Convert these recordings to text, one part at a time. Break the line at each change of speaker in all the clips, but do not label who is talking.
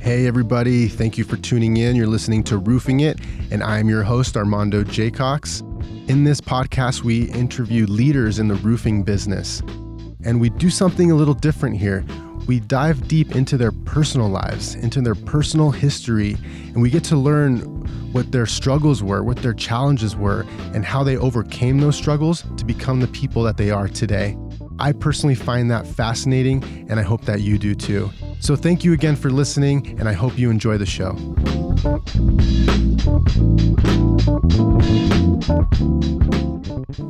Hey, everybody. Thank you for tuning in. You're listening to Roofing It, and I'm your host, Armando J. In this podcast, we interview leaders in the roofing business, and we do something a little different here. We dive deep into their personal lives, into their personal history, and we get to learn what their struggles were, what their challenges were, and how they overcame those struggles to become the people that they are today. I personally find that fascinating, and I hope that you do too. So, thank you again for listening, and I hope you enjoy the show.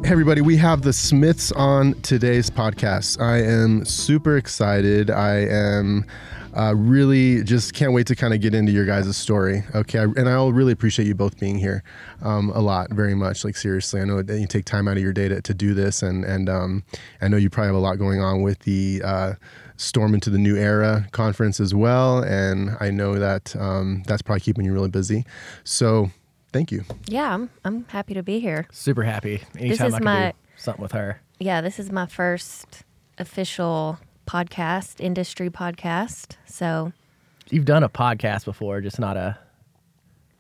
Hey, everybody, we have the Smiths on today's podcast. I am super excited. I am uh, really just can't wait to kind of get into your guys' story. Okay. I, and I'll really appreciate you both being here um, a lot, very much. Like, seriously, I know that you take time out of your day to, to do this. And, and um, I know you probably have a lot going on with the uh, Storm into the New Era conference as well. And I know that um, that's probably keeping you really busy. So, thank you.
Yeah, I'm I'm happy to be here.
Super happy. Anytime
is
I can
my-
do something with her.
Yeah, this is my first official podcast, industry podcast. So,
You've done a podcast before, just not a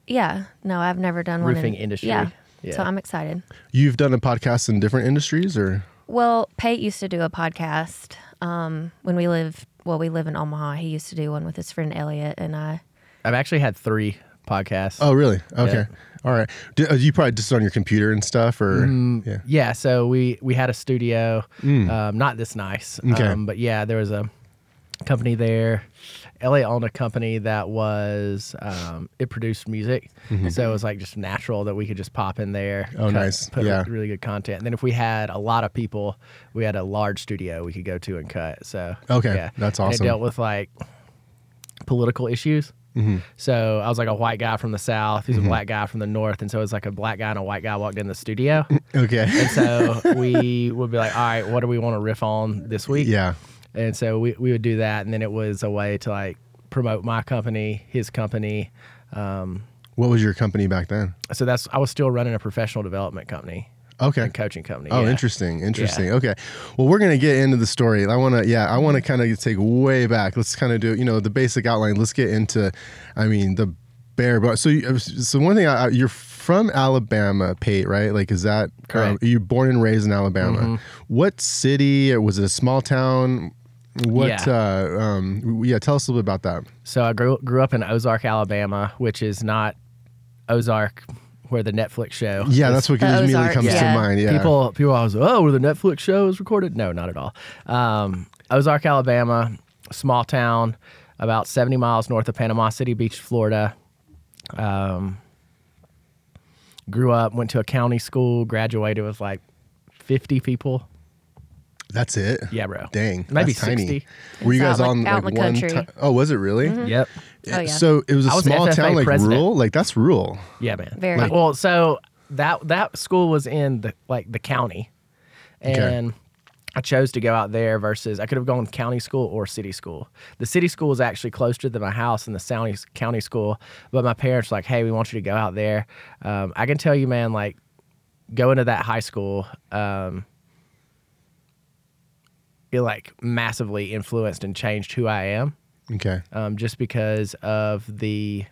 yeah, no, I've never done one
roofing
in,
industry.
Yeah.
Yeah.
So I'm excited.
You've done a podcast in different industries, or?
Well, Pate used to do a podcast um, when we lived. Well, we live in Omaha. He used to do one with his friend Elliot, and I.
I've actually had three podcasts.
Oh, really? Okay.
Yeah.
All right. Uh, you probably just on your computer and stuff, or yeah.
Yeah, so we we had a studio, um, not this nice,
Mm. Okay.
um, but yeah, there was a company there. Elliot owned a company that was um, it produced music, so it was like just natural that we could just pop in there.
Mm-hmm. Oh, nice.
Put
Yeah.
really good content. And then if we had a lot of people, we had a large studio we could go to and cut. So
Okay,
yeah,
that's
And
awesome.
it dealt with like political issues.
Mm-hmm.
So I was like a white guy from the south. He's a black guy from the north, and so it was like a black guy and a white guy walked in the studio.
Okay.
And so we would be like, all right, what do we want to riff on this week?
yeah.
And so we, we would do that. And then it was a way to like promote my company, his company. Um,
What was your company back then?
so that's, I was still running a professional development company,
Okay.
coaching company.
Oh,
yeah.
interesting. Interesting. Okay. Well, we're going to get into the story. I want to, yeah, I want to kind of take way back. Let's kind of do, you know, the basic outline. Let's get into, I mean, the bare, but so, you, so one thing, I, I- you're from Alabama, Pate, right? Like, is that
Correct.
Um, you're born and raised in Alabama.
Mm-hmm.
What city? Was it a small town? What,
Yeah.
uh, um, yeah, tell us a little bit about that.
So I grew, grew up in Ozark, Alabama, which is not Ozark where the Netflix show.
Yeah,
is.
that's what
The
immediately
Ozarks,
comes to mind. Yeah.
People, people always, oh, where the Netflix show is recorded? No, not at all. Um, Ozark, Alabama, small town, about 70 miles north of Panama City Beach, Florida. Um, grew up, went to a county school, graduated with like 50 people.
That's it.
Yeah, bro.
Dang.
Maybe
that's tiny.
60.
Were you guys
out, like,
on
out
like
in the
one
country.
ti- Oh, was it really?
Yep.
Oh, yeah.
So it was a
was
small
FFA
town, like
president.
rural. Like that's rural.
Yeah, man.
Very.
Like, well, so that that school was in the like the county, and I chose to go out there versus I could have gone county school or city school. The city school was actually closer to my house than the county county school, but my parents were like, "Hey, we want you to go out there." Um, I can tell you, man, like going to that high school. Um, it like massively influenced and changed who I am
Okay.
um, just because of the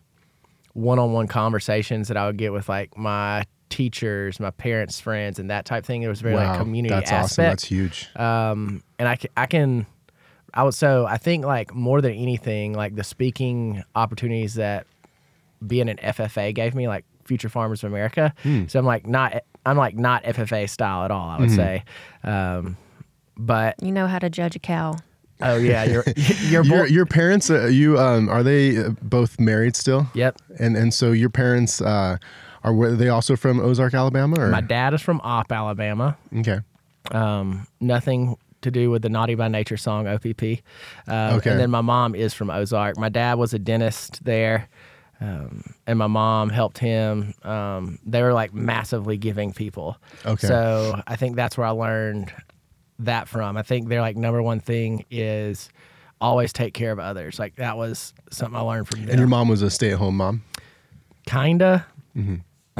one-on-one conversations that I would get with like my teachers, my parents' friends, and that type thing. It was very
wow.
like community
That's awesome. That's huge.
Um, and I, ca- I can, I would so I think like more than anything, like the speaking opportunities that being an FFA gave me, like Future Farmers of America.
Hmm.
So I'm like not, I'm like not FFA style at all. I
Mm-hmm.
would say, um, but
You know how to judge a cow.
Oh yeah, you're you're,
Your
bo-
your parents, uh, you um, are they uh, both married still?
yep.
And and so your parents uh, are were they also from Ozark, Alabama? Or
My dad is from Opp, Alabama.
okay.
Um, nothing to do with the Naughty by Nature song OPP. Um,
Okay.
And then my mom is from Ozark. My dad was a dentist there, um, and my mom helped him. Um, they were like massively giving people.
Okay.
So I think that's where I learned that from. I think their like number one thing is always take care of others. Like that was something I learned from them.
And your mom was a stay at home mom.
Kinda. Mm-hmm.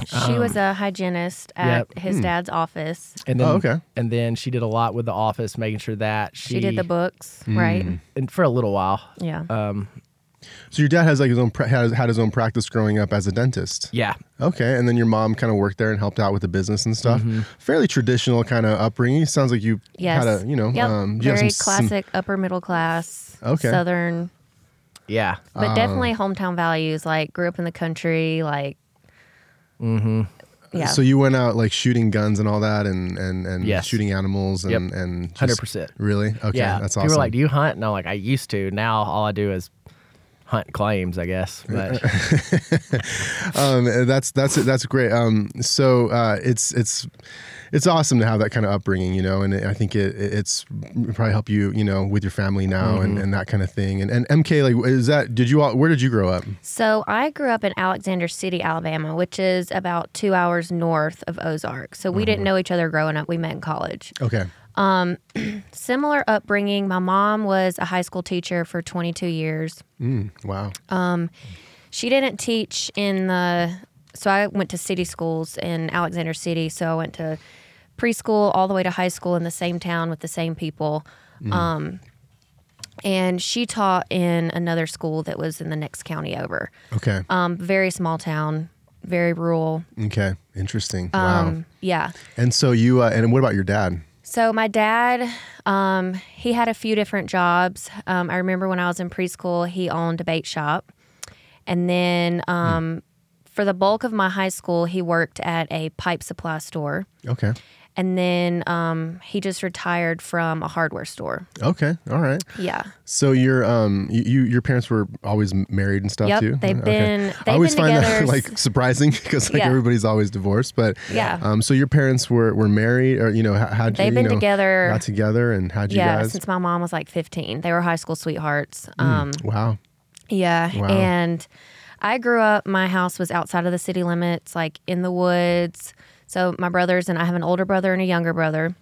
She um, was a hygienist at
Yep.
his hmm. dad's office.
And then,
Oh, okay.
And then she did a lot with the office, making sure that she,
She did the books, mm. right?
and for a little while.
Yeah.
Um,
So your dad has like his own pra- has had his own practice growing up as a dentist.
yeah,
Okay, and then your mom kind of worked there and helped out with the business and stuff.
Mm-hmm.
Fairly traditional kind of upbringing. Sounds like you
yes.
had a you know
Yep.
um, you have
Very
some- some-
classic upper middle class,
Okay.
southern,
yeah.
but definitely hometown values. Like grew up in the country, like.
Mm-hmm.
Yeah.
So you went out like shooting guns and all that, and and and
Yes.
shooting animals and
Yep.
and just-
Hundred percent.
Really? Okay,
Yeah,
that's
People
awesome.
were like, "Do you hunt?" No, like I used to. Now all I do is hunt claims, I guess. But
um, that's that's that's great. Um, so uh, it's it's it's awesome to have that kind of upbringing, you know, and I think it it's probably help you, you know, with your family now and,
Mm-hmm.
and that kind of thing. And and MK, like, is that did you all? Where did you grow up?
So I grew up in Alexander City, Alabama, which is about two hours north of Ozark. So we
Mm-hmm.
didn't know each other growing up. We met in college.
Okay.
Similar upbringing. My mom was a high school teacher for 22 years.
Mm, wow.
Um, she didn't teach in the. So I went to city schools in Alexander City. So I went to preschool all the way to high school in the same town with the same people. Um, and she taught in another school that was in the next county over.
Okay.
Um, very small town, very rural.
Okay. Interesting. wow.
Um, yeah.
And so you uh, and what about your dad?
So my dad, um, he had a few different jobs. Um, I remember when I was in preschool, he owned a bait shop, and then um, for the bulk of my high school, he worked at a pipe supply store,
Okay.
And then um, he just retired from a hardware store.
Okay. All right.
Yeah,
So your um you, you your parents were always married and stuff
Yep,
too.
they've
Okay.
been-
I
they've
always
been
find that like surprising because like
Yeah.
everybody's always divorced, but
Yeah.
Um. So your parents were were married, or you know, how how'd you,
They've been
know,
together-
got together, and how'd you guys?
yeah.
guys?
Since my mom was like 15, they were high school sweethearts. Um,
wow.
Yeah.
Wow.
And I grew up, my house was outside of the city limits, like in the woods. So my brothers and I have an older brother and a younger brother.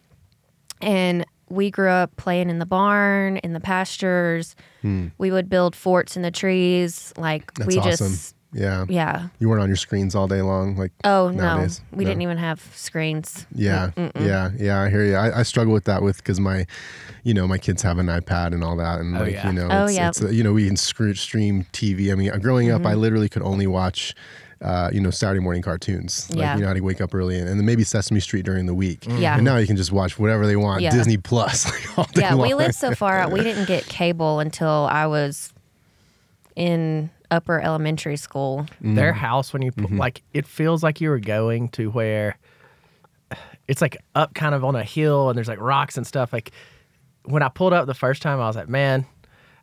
And we grew up playing in the barn, in the pastures. We would build forts in the trees. Like
Hmm. That's
we
awesome.
just,
Yeah.
yeah.
You weren't on your screens all day long, like.
Oh,
Nowadays,
no. We
no.
didn't even have screens.
Yeah, yeah, yeah. I hear you. I, I struggle with that with because my, you know, my kids have an iPad and all that, and
Oh,
like
yeah.
you know,
Oh,
it's,
yeah.
it's, uh, you know, we can scre- stream TV. I mean, growing up, I literally could only watch. Uh, you know, Saturday morning cartoons. Like,
Yeah.
you know, how to wake up early and, and then maybe Sesame Street during the week. Mm.
Yeah.
And now you can just watch whatever they want.
Yeah.
Disney Plus, like all day
Yeah, we lived so far out. We didn't get cable until I was in upper elementary school. Mm.
their house, when you pu- mm-hmm. like, it feels like you were going to where it's like up kind of on a hill and there's like rocks and stuff. Like when I pulled up the first time, I was like, man,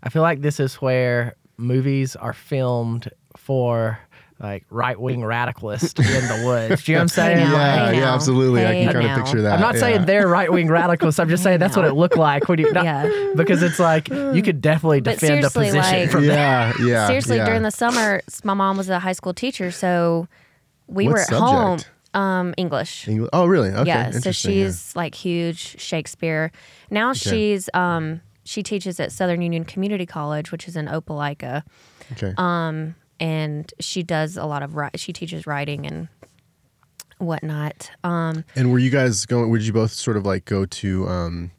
I feel like this is where movies are filmed for like right wing radicalists in the woods. Do you know what I'm saying?
Yeah,
hey
yeah,
now,
absolutely. I can kind of picture that.
I'm not
yeah.
saying they're right wing radicalists. I'm just saying that's what it looked like when you not,
Yeah.
because it's like you could definitely
But
defend the
seriously,
position
like-
from
Yeah, yeah.
Seriously,
yeah.
during the summer, my mom was a high school teacher, so we
What
were at home. Um, English.
Engl- Oh, really? Okay.
yeah, so
interesting, yeah.
she's like huge Shakespeare. Now she's um she teaches at Southern Union Community College, which is in Opelika,
okay.
um, and she does a lot of she teaches writing and whatnot. Um,
And were you guys going? Would you both sort of like go to, um,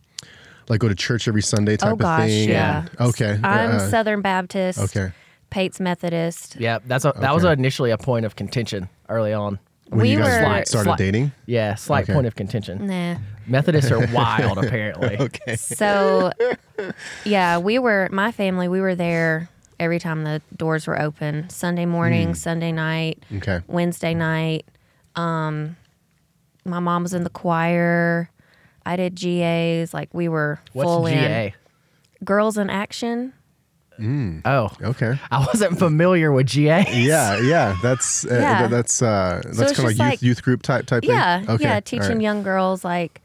like go to church every Sunday type
oh
of thing?
yeah.
And- okay.
I'm
uh,
Southern Baptist.
Okay.
Pate's Methodist.
Yeah, that's a, that was initially a point of contention early on.
When
We
you guys
were-
like, started
Slight-
dating.
Yeah, slight
Okay.
point of contention.
Nah.
Methodists are wild, apparently.
Okay.
So, yeah, we were my family. We were there every time the doors were open. Sunday morning, Sunday night,
Okay.
Wednesday night. Um, my mom was in the choir. I did GAs. Like we were
What's
full
GA?
in. Girls in Action.
Oh,
Okay.
I wasn't familiar with GA.
Yeah, yeah. That's uh,
Yeah.
th- that's uh, that's
it's
kind of like youth,
like-
youth group type type
Yeah,
thing. Okay.
yeah, teaching
right.
young girls like.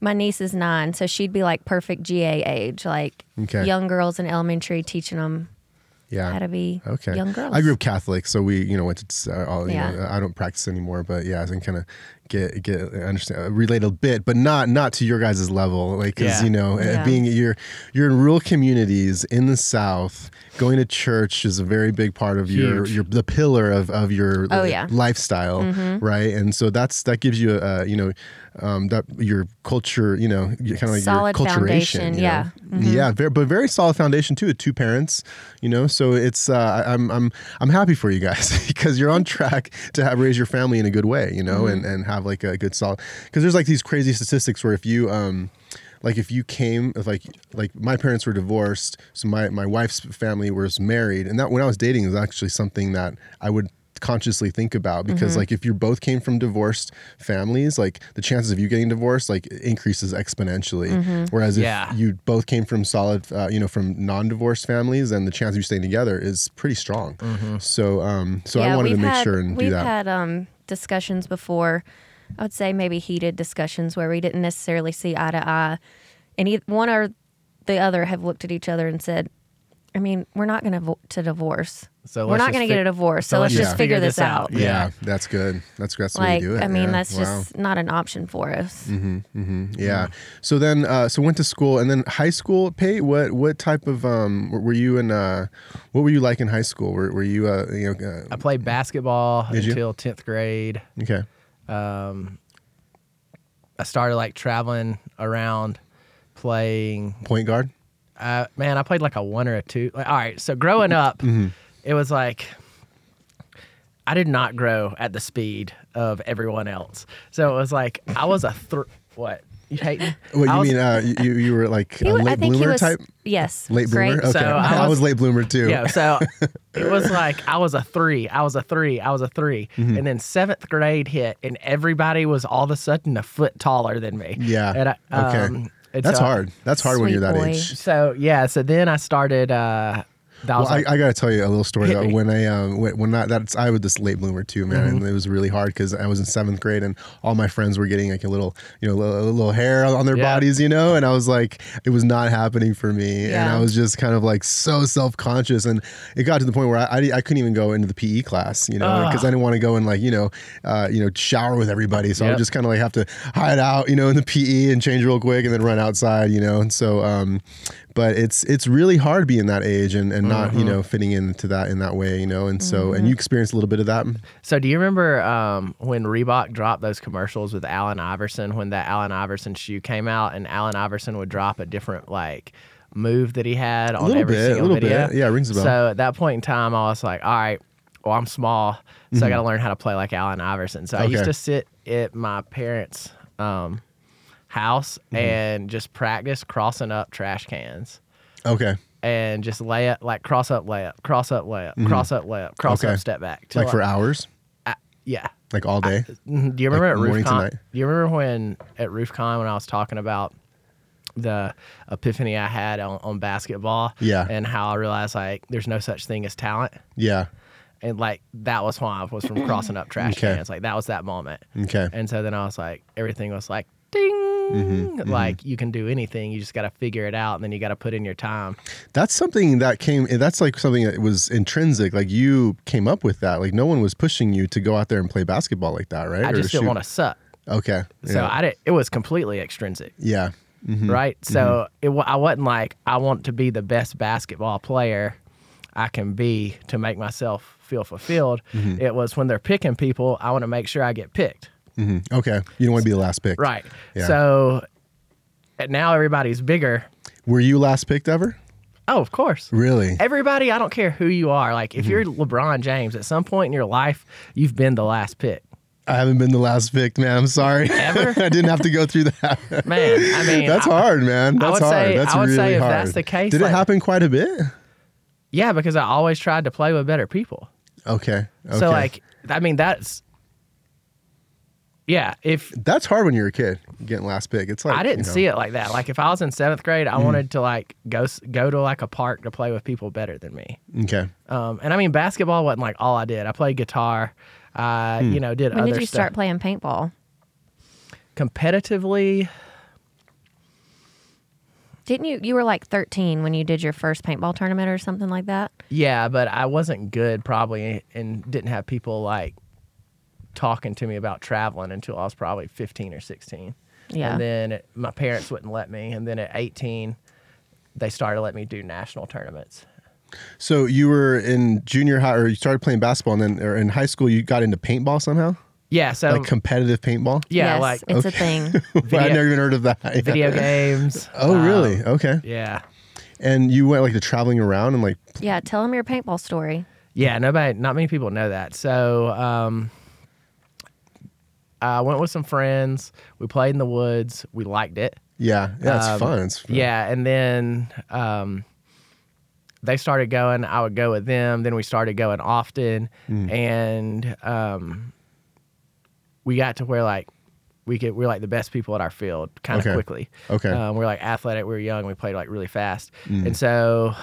My niece is nine, so she'd be like perfect GA age, like
Okay.
young girls in elementary, teaching them
Yeah.
had to be
Okay.
young girls.
I grew up Catholic, so we, you know, went to uh, all. You
Yeah.
know, I don't practice anymore, but yeah, I can kind of get get understand uh, relate a bit, but not not to your guys' level, like because
Yeah.
you know, uh,
Yeah.
being you're you're in rural communities in the South. Going to church is a very big part of your
Huge.
your the pillar of of your
Oh,
uh,
yeah.
lifestyle, right? And so that's that gives you a, a you know um, that your culture, you know, kind of like
Solid
your culturation,
foundation,
you
yeah.
know? yeah, very, but very solid foundation too. With two parents, you know, so it's uh, I- I'm I'm I'm happy for you guys because you're on track to have raise your family in a good way, you know, and and have like a good solid because there's like these crazy statistics where if you um like if you came if like like my parents were divorced so my my wife's family was married and that when i was dating was actually something that i would consciously think about because
Mm-hmm.
like if you both came from divorced families like the chances of you getting divorced like increases exponentially
Mm-hmm.
whereas if you both came from solid uh, you know from non-divorced families then the chance of you staying together is pretty strong so um so i wanted to make
had,
sure and do
we've
that
had um, discussions before. I would say maybe heated discussions where we didn't necessarily see eye to eye, and e- one or the other have looked at each other and said, "I mean, we're not going to vo- to divorce.
So
we're not
just
going to get a divorce. So,
so
let's
let's
just
just
figure
figure
this
this
out."
out.
yeah,
Yeah.
that's good that's that's the way
Like,
to do it
I mean,
yeah.
that's
Wow.
just not an option for us.
Yeah. So then, uh, so went to school, and then high school. Pay what? What type of um? Were were you in? Uh, what were you like in high school? Were, were you? Uh, you know.
I
Uh,
played basketball until 10th grade.
okay.
Um, I started like traveling around playing.
Point guard.
Uh, man, I played like a one or a two. Like, all right, so growing up,
Mm-hmm.
it was like I did not grow at the speed of everyone else. So it was like I was a th- what you hate?
What
I
you
was-
mean? Uh, you you were like a late
I
bloomer
was
type.
yes,
Late bloomer.
great.
Okay.
So I
I, was,
was-
late bloomer too.
Yeah, so it was like I was a three, I was a three, I was a 3
Mm-hmm.
and then seventh grade hit, and everybody was all of a sudden a foot taller than me.
Yeah.
and I,
okay.
um, and
That's
so-
hard. That's hard when you're that
boy.
age.
So yeah, so then I started. uh that was
Well,
like,
I, I got to tell you a little story
Hit
though.
me.
When I um when, when I, that's I was this late bloomer too, man,
Mm-hmm.
and it was really hard because I was in seventh grade and all my friends were getting like a little you know little, little hair on their
Yeah.
bodies, you know, and I was like it was not happening for me, and I was just kind of like so self conscious, and it got to the point where I, I, I couldn't even go into the PE class, you know, because I didn't want to go and like you know uh, you know shower with everybody, so I would just kind of like have to hide out, you know, in the PE and change real quick and then run outside, you know, and so um but it's it's really hard being that age and, and not
Mm-hmm.
you know fitting into that in that way you know and so and you experienced a little bit of that
so do you remember um, when Reebok dropped those commercials with Allen Iverson when that Allen Iverson shoe came out, and Allen Iverson would drop a different like move that he had on every
bit, a
single
little
video.
bit. Yeah, rings a bell.
So at that point in time, I was like, all right, well I'm small, so I got to learn how to play like Allen Iverson. So I used
Mm-hmm.
To sit at my parents' um, house
Mm-hmm.
and just practice crossing up trash cans.
okay
and just lay up like cross up lay up, cross up layup, cross up layup, cross
Mm-hmm. Okay.
up step back. till
like for hours
I- yeah.
like all day
Mhm. Do you remember
Like
at RoofCon? Do you remember when at RoofCon when I was talking about the epiphany I had on, on basketball?
Yeah.
And how I realized like there's no such thing as talent.
yeah
And like that was why I was from crossing up trash
Okay.
cans. Like that was that moment.
okay
And so then I was like, everything was like, ding.
Mm-hmm,
Like you can do anything. You just got to figure it out, and then you got to put in your time.
that's something that came that's like something that was intrinsic like you came up with that like no one was pushing you to go out there and play basketball like that right
I just didn't want to suck.
okay
So
yeah.
I did. It was completely extrinsic,
yeah Mhm.
right? So it, I wasn't like I want to be the best basketball player I can be to make myself feel fulfilled.
Mm-hmm.
It was when they're picking people, I want to make sure I get picked,
Mhm. okay you don't want to be the last pick
right?
Yeah.
So now everybody's bigger.
were you last picked ever
Oh, of course.
really
Everybody, I don't care who you are. Like if you're LeBron James, at some point in your life, you've been the last pick.
I haven't been the last pick, man. I'm sorry.
Ever?
I didn't have to go through that.
Man, I mean,
That's
I-
hard, man. That's hard.
say-
that's
I would
really
say if
hard.
that's the case,
Did
like-
it happen quite a bit?
Yeah, because I always tried to play with better people.
Okay. okay.
So like, I mean, that's yeah. If
that's hard when you're a kid getting last pick. It's like
I didn't see it like that. Like if I was in seventh grade. I wanted to like go go to like a park to play with people better than me.
Okay.
Um, and I mean, basketball wasn't like all I did. I played guitar. I
Hmm.
you know did
When
other
did you
stuff
start playing paintball?
competitively.
Didn't you? You were like 13 when you did your first paintball tournament or something like that.
Yeah, but I wasn't good probably and didn't have people like talking to me about traveling until I was probably 15 or 16.
Yeah.
And then it, my parents wouldn't let me. And then at 18, they started letting me do national tournaments.
So you were in junior high, or you started playing basketball, and then or in high school you got into paintball somehow,
Yeah. So,
like competitive paintball.
yeah,
yes,
like
it's a thing.
I've never even heard of that.
video games.
Oh,
um,
really? Okay.
Yeah.
And you went like to traveling around and like,
yeah, tell them your paintball story.
Yeah, nobody, not many people know that. So, um, I went with some friends. We played in the woods. We liked it.
yeah, yeah, it's
Um,
fun. It's fun.
Yeah, and then um, they started going. I would go with them. Then we started going often,
Mm.
and um, we got to where like we could we are like the best people at our field kind of
Okay.
quickly.
Okay. Mm.
um, we are like athletic. We were young. We played like really fast, and so.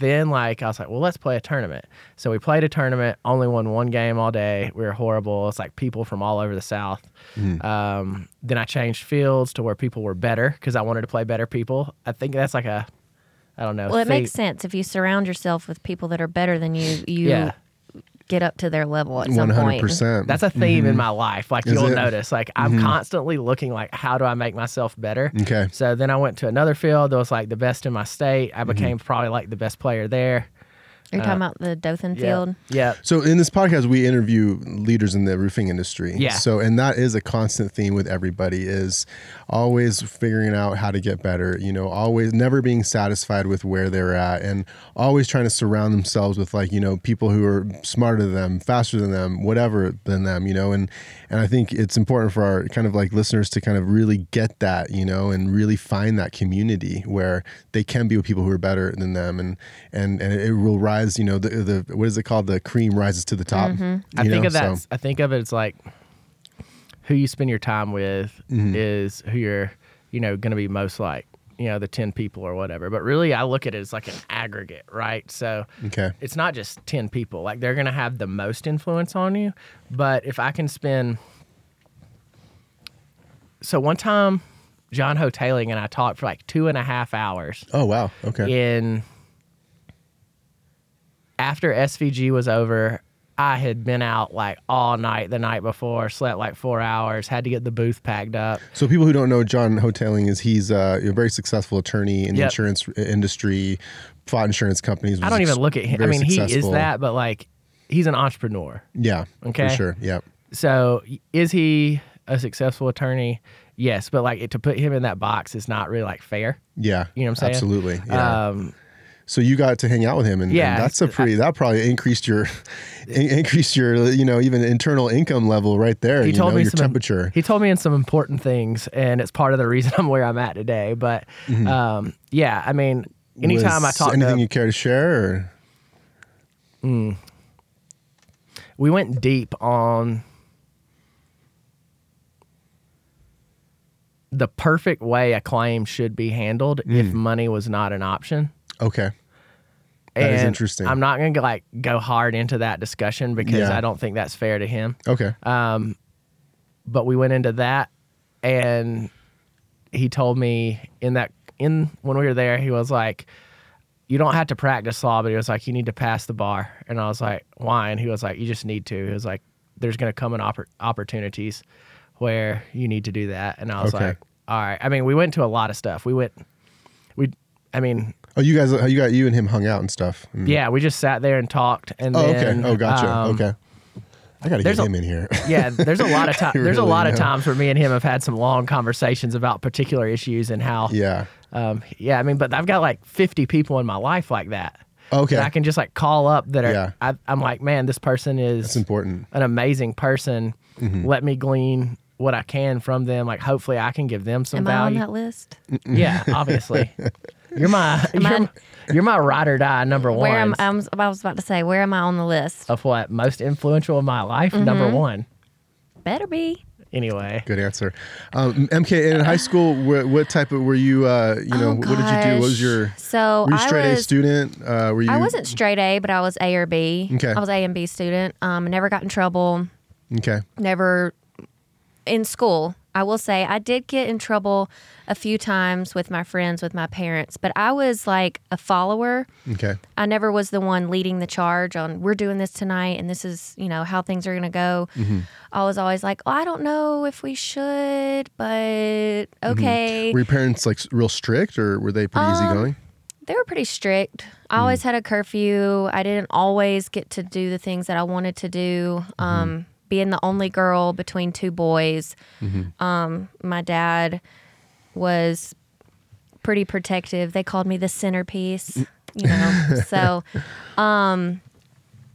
Then, like, I was like, well, let's play a tournament. So we played a tournament, only won one game all day. We were horrible. It's like people from all over the South.
Mm.
Um, then I changed fields to where people were better because I wanted to play better people. I think that's like a, I don't know.
Well, it
thing.
makes sense if you surround yourself with people that are better than you. You
Yeah.
Get up to their level at some
One hundred
point.
percent.
That's a theme in my life. Like
Mm-hmm. Is
you'll
it? Mm-hmm.
notice, like I'm constantly looking like, how do I make myself better?
Okay.
So then I went to another field that was like the best in my state.
Mm-hmm.
I became probably like the best player there.
You're talking uh, about the Dothan
Yeah.
field.
Yeah.
So in this podcast, we interview leaders in the roofing industry.
Yeah.
So and that is a constant theme with everybody is always figuring out how to get better. You know, always never being satisfied with where they're at, and always trying to surround themselves with like you know people who are smarter than them, faster than them, whatever than them. You know, and and I think it's important for our kind of like listeners to kind of really get that. You know, and really find that community where they can be with people who are better than them, and and and it will rise. You know, the the what is it called? The cream rises to the top.
I
you
think
know?
of that.
So-
I think of it as like who you spend your time with
Mm-hmm.
is who you're, you know, going to be most like. You know, the ten people or whatever. But really, I look at it as like an aggregate, right? So
Okay.
it's not just 10 people. Like they're going to have the most influence on you. But if I can spend. So one time, John Hoteling and I talked for like two and a half hours
Oh wow. Okay.
in. After SVG was over, I had been out like all night the night before, slept like four hours, had to get the booth packed up.
So people who don't know John Hoteling is he's uh, a very successful attorney in the insurance industry, fought insurance companies.
I don't even
ex-
look at him. I mean, he is that, but like he's an entrepreneur.
Yeah.
Okay.
For sure. Yeah.
So is he a successful attorney? Yes, but like to put him in that box is not really like fair.
Yeah.
You know what I'm saying?
Absolutely. Yeah.
Um,
so you got to hang out with him, and, and
Yeah,
that's a pretty. that probably increased your, in- increased your, you know, even internal income level right there.
he
you
told
know,
me
your
some
temperature.
He told me in some important things, and it's part of the reason I'm where I'm at today. But mm-hmm. um, yeah, I mean, anytime I talk
anything
to,
you care to share, or hmm.
we went deep on the perfect way a claim should be handled if mm. money was not an option.
Okay, That is
And
interesting.
I'm not going to like go hard into that discussion because
Yeah.
I don't think that's fair to him.
okay,
Um, but we went into that, and he told me in that in when we were there, he was like, "You don't have to practice law, but he was like, you need to pass the bar." And I was like, "Why?" And he was like, "You just need to." He was like, "There's going to come an oppor- opportunities where you need to do that." And I was
Okay.
like, "All right." I mean, we went to a lot of stuff. We went, we, I mean,
oh, you guys, you got you and him hung out and stuff. Mm.
yeah, we just sat there and talked, and
Oh,
then,
okay. Oh, gotcha.
um,
okay. I got to get
a-
him in here.
yeah, there's a lot of time. There's a
Really,
lot of times where me and him have had some long conversations about particular issues and how.
yeah.
Um, yeah, I mean, but I've got like 50 people in my life like that.
Okay.
That I can just like call up that are.
Yeah.
I, I'm like, man, this person is
That's important.
an amazing person.
Mm-hmm.
Let me glean what I can from them. Like, hopefully, I can give them some
Am I on that list?
Yeah, obviously. you're my you're,
I-
you're my ride or die number one.
Where am I was, I was about to say, where am I on the list?
of what most influential in my life?
Mm-hmm.
Number one.
Better be.
Anyway.
Good answer. Um, MK, in high school, what, what type of were you? Uh, you know,
Oh,
what did you do? What was your?
So
Were you
I
straight A student? Uh, were you?
I wasn't straight A, but I was A or B.
Okay.
I was A and B student. Um, never got in trouble.
Okay.
Never in school. I will say I did get in trouble a few times with my friends, with my parents, but I was like a follower.
Okay.
I never was the one leading the charge on we're doing this tonight and this is, you know, how things are going to go.
Mm-hmm.
I was always like, oh, I don't know if we should, but
Mm-hmm.
okay.
Were your parents like real strict or were they pretty
Um,
easygoing?
They were pretty strict. I
Mm.
always had a curfew. I didn't always get to do the things that I wanted to do.
Mm-hmm.
Um, being the only girl between two boys,
Mm-hmm.
um, my dad was pretty protective. They called me the centerpiece, you know. so, um,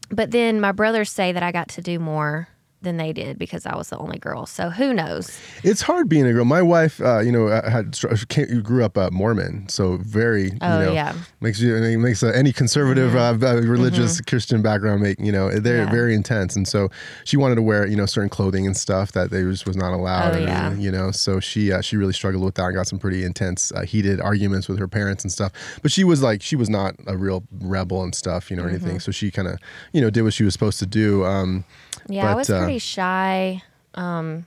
but then my brothers say that I got to do more than they did because I was the only girl. So who knows?
It's hard being a girl. My wife, uh, you know, uh, had came, grew up uh, Mormon, so very, you
Oh,
know,
yeah.
makes you I mean, makes uh, any conservative uh, uh, religious Christian background make you know they're
Yeah.
very intense, and so she wanted to wear you know certain clothing and stuff that they just was not allowed.
Oh,
and,
yeah.
you know, so she uh, she really struggled with that and got some pretty intense, uh, heated arguments with her parents and stuff. But she was like she was not a real rebel and stuff, you know, or
Mm-hmm.
anything. So she kind of you know did what she was supposed to do. Um,
Yeah, I
But,
was
uh,
pretty shy. Um,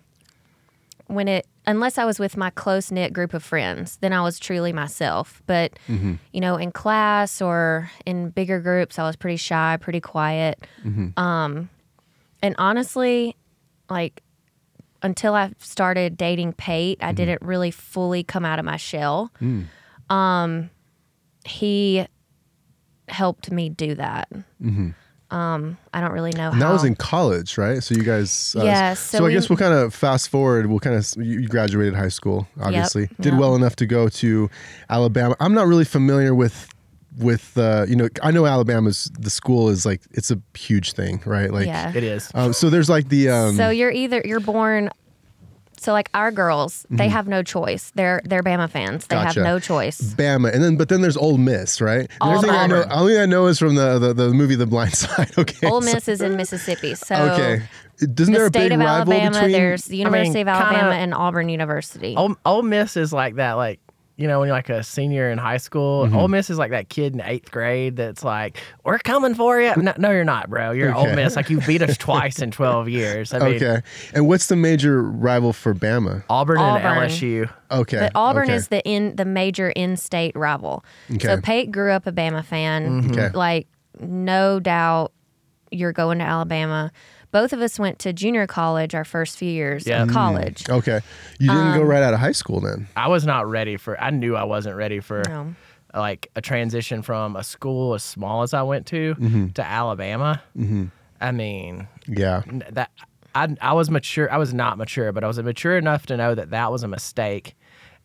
when it, unless I was with my close knit group of friends, then I was truly myself. But
Mm-hmm.
you know, in class or in bigger groups, I was pretty shy, pretty quiet.
Mm-hmm.
Um, and honestly, like until I started dating Pate,
Mm-hmm.
I didn't really fully come out of my shell.
Mm.
Um, he helped me do that. Um, I don't really know.
And
how.
that was in college, right? So you guys, uh,
Yeah,
So,
so
I guess we'll kind of fast forward. We'll kind of you you graduated high school, obviously. Did
yep.
well enough to go to Alabama. I'm not really familiar with with uh, you know. I know Alabama's the school is like it's a huge thing, right? Like,
yeah.
It is.
um, so there's like the um,
so you're either you're born so like our girls, they have no choice. They're they're Bama fans. They
Mm-hmm. Gotcha.
have no choice.
Bama, and then but then there's Ole Miss, right? The
All
thing I know, only thing I know is from the, the the movie The Blind Side. Okay,
Ole
so-
Miss is in Mississippi. So
okay. doesn't there
the
a big
state of Alabama,
between?
there's the University of
kinda-
Alabama and Auburn University.
Ole, Ole Miss is like that, like you know, when you're like a senior in high school.
Mm-hmm.
Ole Miss is like that kid in eighth grade that's like, "We're coming for you." No, no you're not, bro. You're
Okay.
Ole Miss. Like you beat us twice in 12 years. I mean,
okay, and what's the major rival for Bama?
Auburn, and LSU.
Okay,
But Auburn
okay.
is the in the major in-state rival.
Okay.
So Pate grew up a Bama fan.
Okay.
Like no doubt, you're going to Alabama. Both of us went to junior college our first few years
Yeah.
of
Mm.
college.
Okay. You didn't
Um,
go right out of high school then.
I was not ready for. I knew I wasn't ready for
No.
like a transition from a school as small as I went to
Mm-hmm.
to Alabama. I mean,
Yeah.
that I I was mature. I was not mature, but I was mature enough to know that that was a mistake.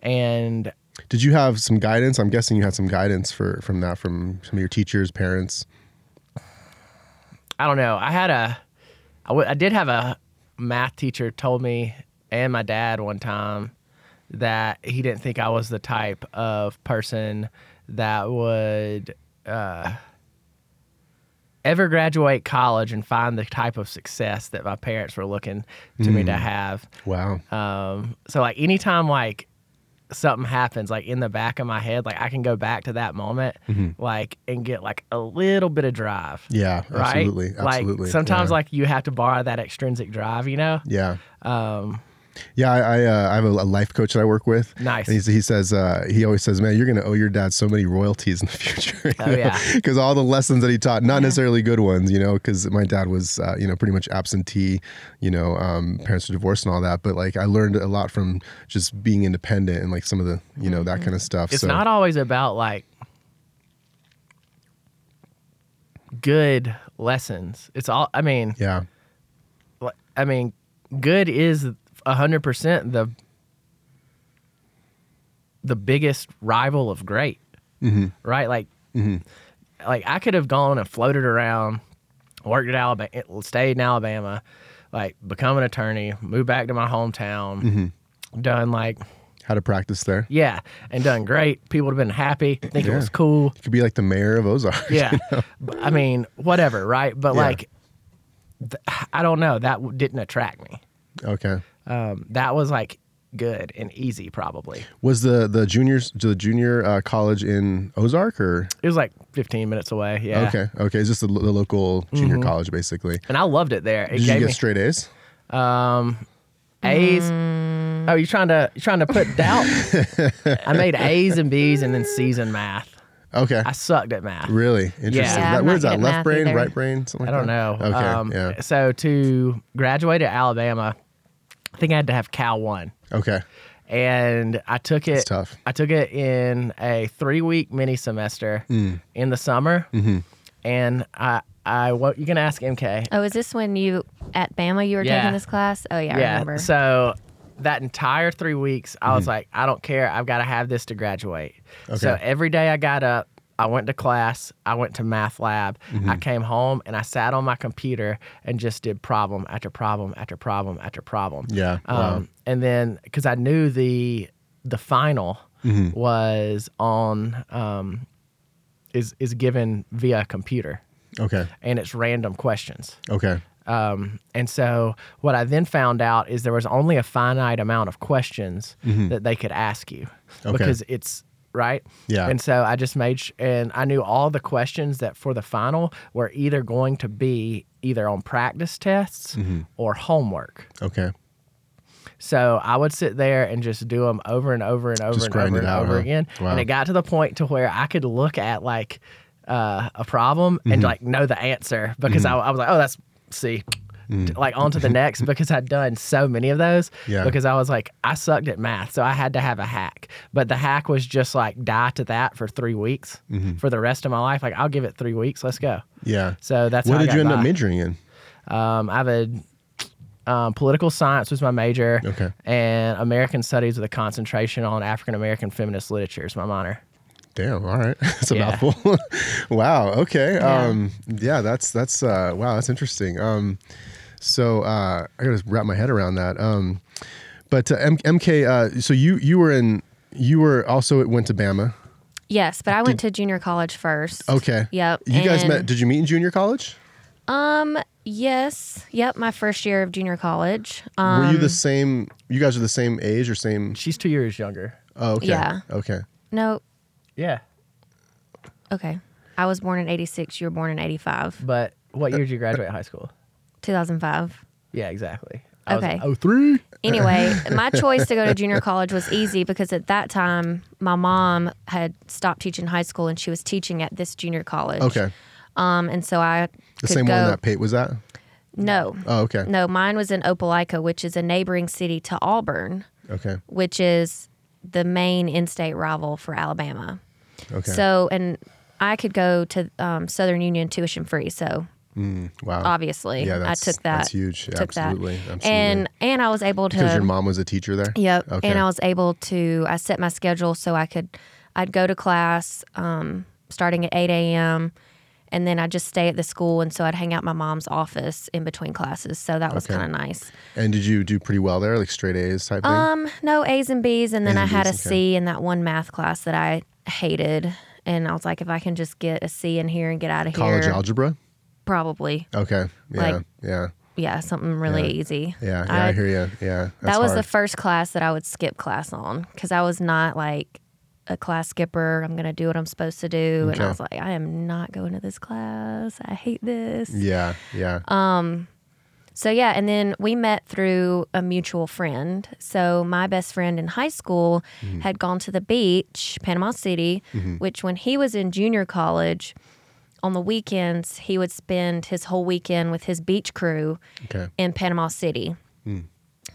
And
Did you have some guidance? I'm guessing you had some guidance for from that from some of your teachers, parents.
I don't know. I had a, I, w- I did have a math teacher told me and my dad one time that he didn't think I was the type of person that would uh, ever graduate college and find the type of success that my parents were looking to me to have.
Wow.
Um, so like anytime like something happens like in the back of my head, like I can go back to that moment, like and get like a little bit of drive.
Yeah,
Right?
absolutely. Absolutely.
Like sometimes
yeah.
like you have to borrow that extrinsic drive, you know?
Yeah.
Um,
Yeah, I I, uh, I have a, a life coach that I work with.
Nice.
And he's, he says uh, he always says, "Man, you're going to owe your dad so many royalties in the future."
Oh, yeah.
because all the lessons that he taught, not necessarily good ones, you know. Because my dad was, uh, you know, pretty much absentee. You know, um, parents were divorced and all that. But like, I learned a lot from just being independent and like some of the, you know, that kind of stuff.
Mm-hmm. it's
so,
not always about like good lessons. It's all I mean,
yeah,
I mean, good is hundred percent the the biggest rival of great,
Mm-hmm.
right? Like, like I could have gone and floated around, worked at Alabama, stayed in Alabama, like become an attorney, moved back to my hometown,
Mm-hmm.
done like
how to practice there.
yeah, and done great. People would have been happy, think it was cool.
You could be like the mayor of Ozark.
Yeah, But, I mean, whatever, right? But
Yeah.
like, th- I don't know. That w- didn't attract me.
Okay.
Um, that was like good and easy, probably.
Was the the juniors the junior uh, college in Ozark or?
It was like 15 minutes away. Yeah.
Okay. Okay. It's just the, the local junior college, basically.
And I loved it there. It
Did you get
me
straight A's?
um, A's. Oh, you're trying to you're trying to put doubt? I made A's and B's and then C's in math.
Okay.
I sucked at math.
Really interesting.
Yeah,
That-
I'm
what
not
is that? Left brain,
either.
right brain, something like I
don't know.
Okay.
Um,
yeah.
So to graduate at Alabama, I think I had to have Cal one,
Okay.
and I took it.
It's tough.
I took it in a three week mini semester
Mm.
in the summer,
Mm-hmm.
and I I what you can ask MK.
Oh, is this when you at Bama you were
Yeah.
taking this class? Oh yeah, I remember.
So that entire three weeks, I
Mm-hmm.
was like, I don't care. I've got to have this to graduate.
Okay.
So every day I got up, I went to class, I went to math lab,
Mm-hmm.
I came home and I sat on my computer and just did problem after problem after problem after problem.
Yeah, wow.
Um, and then because I knew the the final
Mm-hmm.
was on um, is is given via computer
Okay.
and it's random questions.
Okay.
Um, and so what I then found out is there was only a finite amount of questions that they could ask you
Mm-hmm. Okay.
because it's right.
Yeah.
And so I just made sh- and I knew all the questions that for the final were either going to be either on practice tests
Mm-hmm.
or homework.
Okay.
So I would sit there and just do them over and over and over
Just
and over and
out,
over
huh?
again.
Wow.
And it got to the point to where I could look at like uh, a problem
Mm-hmm.
and like know the answer because I, I was like, oh, that's C. Like on to the next because I'd done so many of those.
Mm. Yeah.
Because I was like, I sucked at math, so I had to have a hack. But the hack was just like die to that for three weeks
Mm-hmm.
for the rest of my life. Like I'll give it three weeks. Let's go.
Yeah.
So that's
what
how I
did you end up
by.
majoring in?
Um, I have a um, political science was my major.
Okay.
And American studies with a concentration on African American feminist literature is my minor.
Damn. All right. That's a
Yeah.
mouthful. wow. Okay.
Yeah.
Um, yeah. That's that's uh, wow. That's interesting. Um, so uh, I gotta wrap my head around that. Um, but uh, M- MK. Uh, so you you were in you were also at went to Bama.
yes, but I went to junior college first.
Okay.
Yep.
You guys met? Did you meet in junior college?
Um. Yes. Yep. My first year of junior college. Um.
were you the same? You guys are the same age or same?
She's two years younger.
Oh, okay.
Yeah.
Okay.
No.
Yeah.
Okay. I was born in '86. You were born in '85.
But what year did you graduate high school?
2005.
Yeah, exactly. I
Okay.
oh three.
Anyway, my choice to go to junior college was easy because at that time my mom had stopped teaching high school and she was teaching at this junior college.
Okay.
Um, and so I
The same
go.
one that Pate was at.
no,
Oh, okay.
no, mine was in Opelika, which is a neighboring city to Auburn,
Okay.
which is the main in-state rival for Alabama.
Okay.
So, and I could go to um, Southern Union tuition free. So
wow.
obviously,
Yeah,
I took that.
that's huge.
Took
Absolutely,
that.
absolutely.
And and I was able to
because your mom was a teacher there.
Yep.
Okay.
And I was able to, I set my schedule so I could, I'd go to class um, starting at 8 a.m. and then I'd just stay at the school. And so I'd hang out my mom's office in between classes. So that was
Okay.
kind of nice.
And did you do pretty well there, like straight A's type thing?
Um, no A's and B's. And then
A's
I had a
B's,
C in that one math class that I hated. And I was like, if I can just get a C in here and get out of
College
here, College
algebra.
Probably.
Okay. Yeah.
Like,
yeah.
Yeah, something really
Yeah.
easy.
Yeah. Yeah. I,
I-
hear you. Yeah.
that was the first class that I would skip class on because I was not like a class skipper. I'm gonna do what I'm supposed to do, and I was like, I am not going to this class. I hate this.
Yeah. Yeah.
Um, So yeah, and then we met through a mutual friend. So my best friend in high school
Mm-hmm.
had gone to the beach, Panama City, which when he was in junior college, on the weekends he would spend his whole weekend with his beach crew
okay.
in Panama City.
Hmm.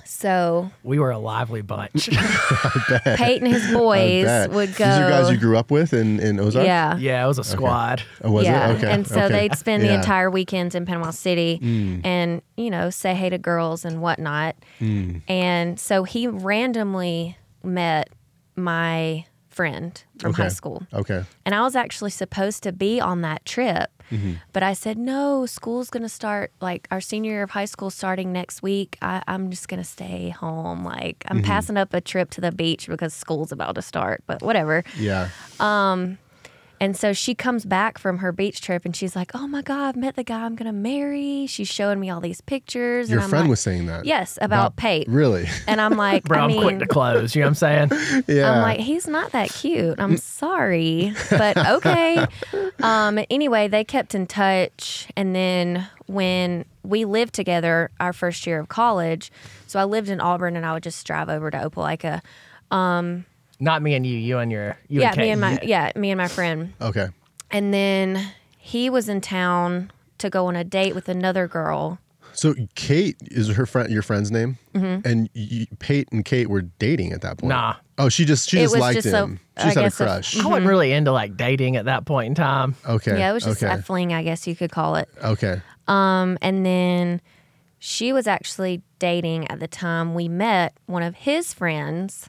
So
We were a lively bunch.
Peyton and his boys would go.
These are guys you grew up with in, in Ozark?
yeah.
yeah, it was a squad.
Oh, was
yeah.
it? Okay.
And so
okay.
they'd spend the
Yeah. Mm.
entire weekends in Panama City and, you know, say hey to girls and whatnot.
Mm.
And so he randomly met my friend from high school.
Okay.
And I was actually supposed to be on that trip.
Mm-hmm.
But I said, no, school's going to start, like our senior year of high school starting next week. I, I'm just going to stay home. Like, I'm
Mm-hmm.
passing up a trip to the beach because school's about to start, but whatever.
Yeah.
And so she comes back from her beach trip and she's like, "Oh my god, I've met the guy I'm gonna marry." She's showing me all these pictures.
Your
and I'm
friend
like,
was saying that.
Yes, about, Pate.
Really?
And I'm like,
Bro,
I
I'm
mean,
quick to close. You know what I'm saying?
yeah.
I'm like, he's not that cute. I'm sorry, but okay. Um, anyway, they kept in touch, and then when we lived together our first year of college, so I lived in Auburn, and I would just drive over to Opelika.
Not me and you. You and your you
yeah,
and Kate.
me and my yeah, me and my friend,
okay.
and then he was in town to go on a date with another girl.
So Kate is her friend, your friend's name,
Mm-hmm.
and you, Pate and Kate were dating at that point.
Nah.
Oh, she just she
It
just
was
liked
just
him.
I
she just had a
guess a-
crush.
I wasn't really into like dating at that point in time.
okay.
Yeah, it was just
okay.
a fling, I guess you could call it.
okay.
Um, and then she was actually dating at the time we met one of his friends.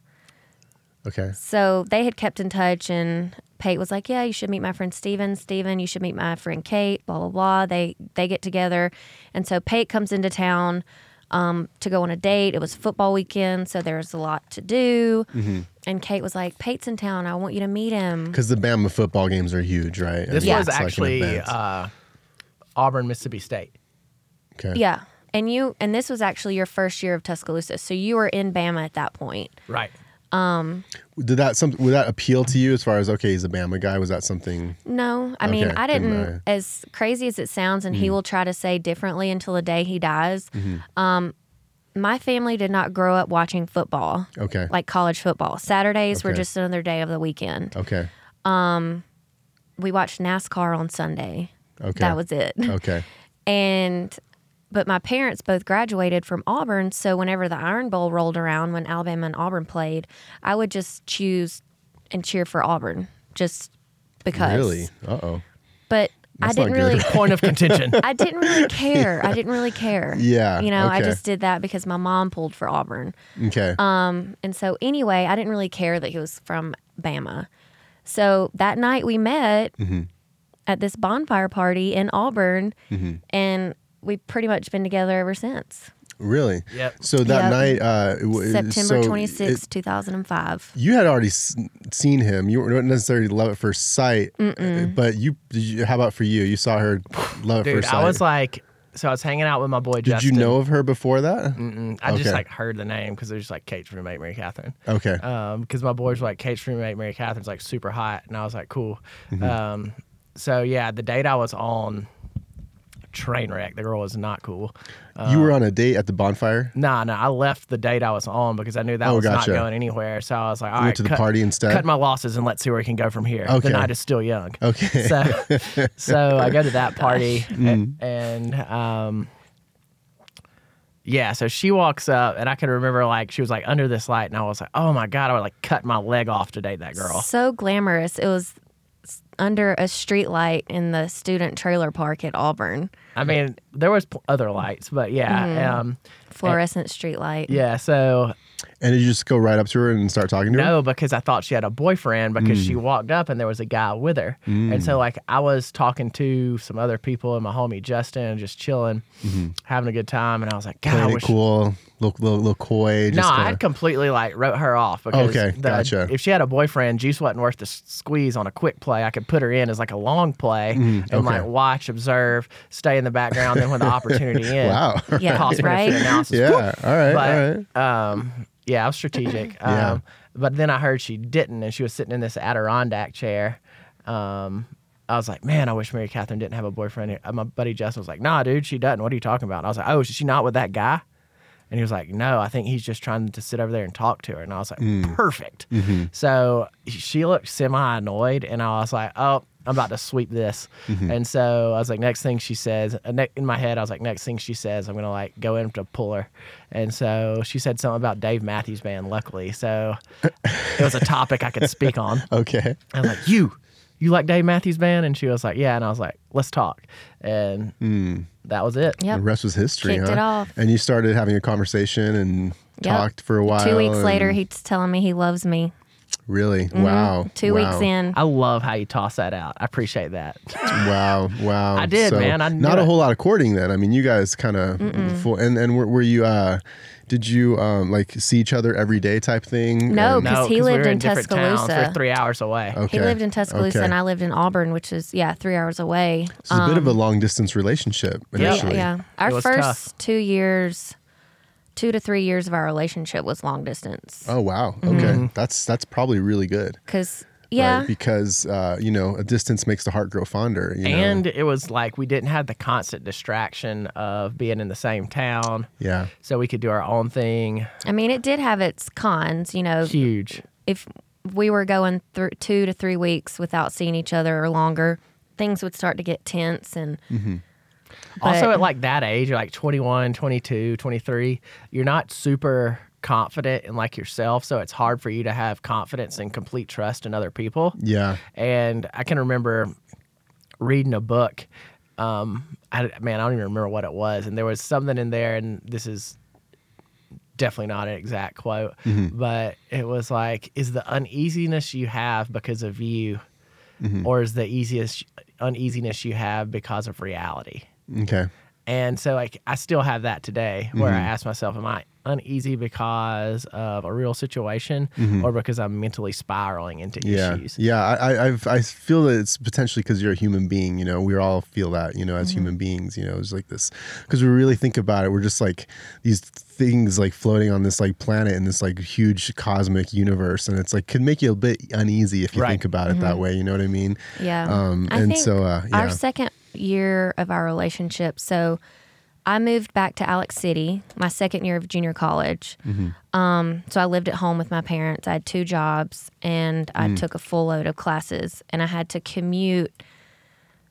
Okay.
So they had kept in touch, and Pate was like, "Yeah, you should meet my friend Steven. Steven, you should meet my friend Kate." Blah blah blah. They they get together, and so Pate comes into town um, to go on a date. It was football weekend, so there was a lot to do.
Mm-hmm.
And Kate was like, "Pate's in town. I want you to meet him."
Because the Bama football games are huge, right?
This
I mean,
was
it's like
actually uh, Auburn, Mississippi State.
okay.
Yeah, and you and this was actually your first year of Tuscaloosa, so you were in Bama at that point.
Right.
Did that some would that appeal to you as far as okay, he's a Bama guy? Was that something?
No, I mean,
Okay,
I
didn't
didn't.
matter.
As crazy as it sounds, and he will try to say differently until the day he dies. Um, my family did not grow up watching football,
Okay.
like college football. Saturdays were just another day of the weekend.
okay.
Um, we watched NASCAR on Sunday.
Okay.
That was it.
Okay.
And but my parents both graduated from Auburn, so whenever the Iron Bowl rolled around when Alabama and Auburn played, I would just choose and cheer for Auburn just because.
Really? Uh oh.
But
That's
I didn't really.
Point of contention.
I didn't really care. I didn't really care.
Yeah,
You know, I just did that because my mom pulled for Auburn.
Okay.
Um, and so anyway, I didn't really care that he was from Bama. So that night we met
Mm-hmm.
at this bonfire party in Auburn,
Mm-hmm.
and we've pretty much been together ever since.
really?
Yep.
So that
Yep.
night, uh, w-
September
so
twenty sixth,
it-
2005.
you had already s- seen him. You weren't necessarily love at first sight, uh, but you, did you. How about for you? You saw her love at
Dude,
first sight.
I was like, so I was hanging out with my boy
did
Justin.
you know of her before that?
Mm, I just like heard the name because there's like Kate's roommate, Mary Catherine.
Okay.
Um, because my boys were like Kate's roommate, Mary Catherine's like super hot, and I was like, cool.
Mm-hmm.
Um, so yeah, the date I was on, train wreck. The girl was not cool.
you were on a date at the bonfire.
Nah, nah. I left the date I was on because I knew that
Oh,
was
gotcha.
not going anywhere. So I was like, all
You
right,
went to the
cut,
party instead?
Cut my losses and let's see where we can go from here.
Okay.
The night is still young.
Okay.
So, so I go to that party
Mm.
and, um, yeah, so she walks up and I can remember like she was like under this light and I was like, oh my god, I would like cut my leg off to date that girl.
So glamorous. It was s- under a street light in the student trailer park at Auburn,
I mean, there was pl- other lights, but yeah,
Mm-hmm.
um,
fluorescent street light.
yeah. So
And did you just go right up to her and start talking to her?
No, because I thought she had a boyfriend because
Mm.
she walked up and there was a guy with her. And so like I was talking to some other people and my homie Justin just chilling, having a good time and I was like, God, I
Playing it
wish
cool, little, little, little coy.
No,
Just
I
kinda-
had completely like wrote her off because
Okay,
the-
gotcha.
if she had a boyfriend, juice wasn't worth the squeeze on a quick play. I could put her in as like a long play and
Mm-hmm, okay.
like watch, observe, stay in the background. then when the opportunity ends,
Wow.
Yeah,
cost
right?
analysis.
yeah. All right. all right.
But um, yeah, I was strategic.
Yeah.
Um, but then I heard she didn't, and she was sitting in this Adirondack chair. Um, I was like, man, I wish Mary Catherine didn't have a boyfriend. Uh, My buddy Justin was like, nah, dude, she doesn't. What are you talking about? And I was like, oh, is she not with that guy? And he was like, no, I think he's just trying to sit over there and talk to her. And I was like,
Mm.
perfect.
Mm-hmm.
So she looked semi annoyed, and I was like, oh, I'm about to sweep this.
Mm-hmm.
And so I was like, next thing she says, uh, in my head, I was like, next thing she says, I'm going to like go in to pull her. And so she said something about Dave Matthews Band, luckily. So it was a topic I could speak on.
Okay.
I was like, you, you like Dave Matthews Band? And she was like, yeah. And I was like, let's talk. And that was it.
Yep.
The rest was history,
Kicked
huh?
it off.
And you started having a conversation and
Yep.
talked for a while.
Two weeks later, he's telling me he loves me.
Really? Wow.
Mm-hmm. Two
wow.
weeks in.
I love how you toss that out. I appreciate that.
Wow, wow.
I did, man. I knew
not a
it.
whole lot of courting then. I mean, you guys kind of. And and were, were you? uh Did you um like see each other every day type thing?
No, Because
no,
he
'cause we
lived
were
in
different towns.
Tuscaloosa.
We're three hours away.
Okay.
He lived in Tuscaloosa
Okay.
and I lived in Auburn, which is yeah, three hours away.
So it's a bit of a
Um,
long distance relationship initially.
yeah. Our first
tough.
two years, two to three years of our relationship was long distance.
Oh wow. Okay. That's that's probably really good.
Because yeah,
Right? Because uh, you know, a distance makes the heart grow fonder. You know?
And it was like we didn't have the constant distraction of being in the same town.
yeah.
So we could do our own thing.
I mean, it did have its cons. You know,
Huge.
if we were going through two to three weeks without seeing each other or longer, things would start to get tense and.
also
but-
at like that age, you're like 21, 22, 23, you're not super confident in like yourself. So it's hard for you to have confidence and complete trust in other people.
Yeah.
And I can remember reading a book. Um, I, man, I don't even remember what it was. And there was something in there, and this is definitely not an exact quote, but it was like, is the uneasiness you have because of you, or is the easiest uneasiness you have because of reality?
Okay.
And so, like, I still have that today where
Mm-hmm.
I ask myself, am I uneasy because of a real situation or because I'm mentally spiraling into
Mm-hmm. Yeah,
issues?
yeah. I, I, I've, I feel that it's potentially because you're a human being. You know, we all feel that. You know, as
Mm-hmm.
human beings. You know, it's like this because we really think about it. We're just like these things like floating on this like planet in this like huge cosmic universe, and it's like could make you a bit uneasy if you
Right.
think about it that way. You know what I mean?
Yeah.
Um,
I
and
think
so, uh, yeah.
our second year of our relationship, so I moved back to Alex City, my second year of junior college.
Mm-hmm.
Um, so I lived at home with my parents. I had two jobs and I
Mm.
took a full load of classes and I had to commute.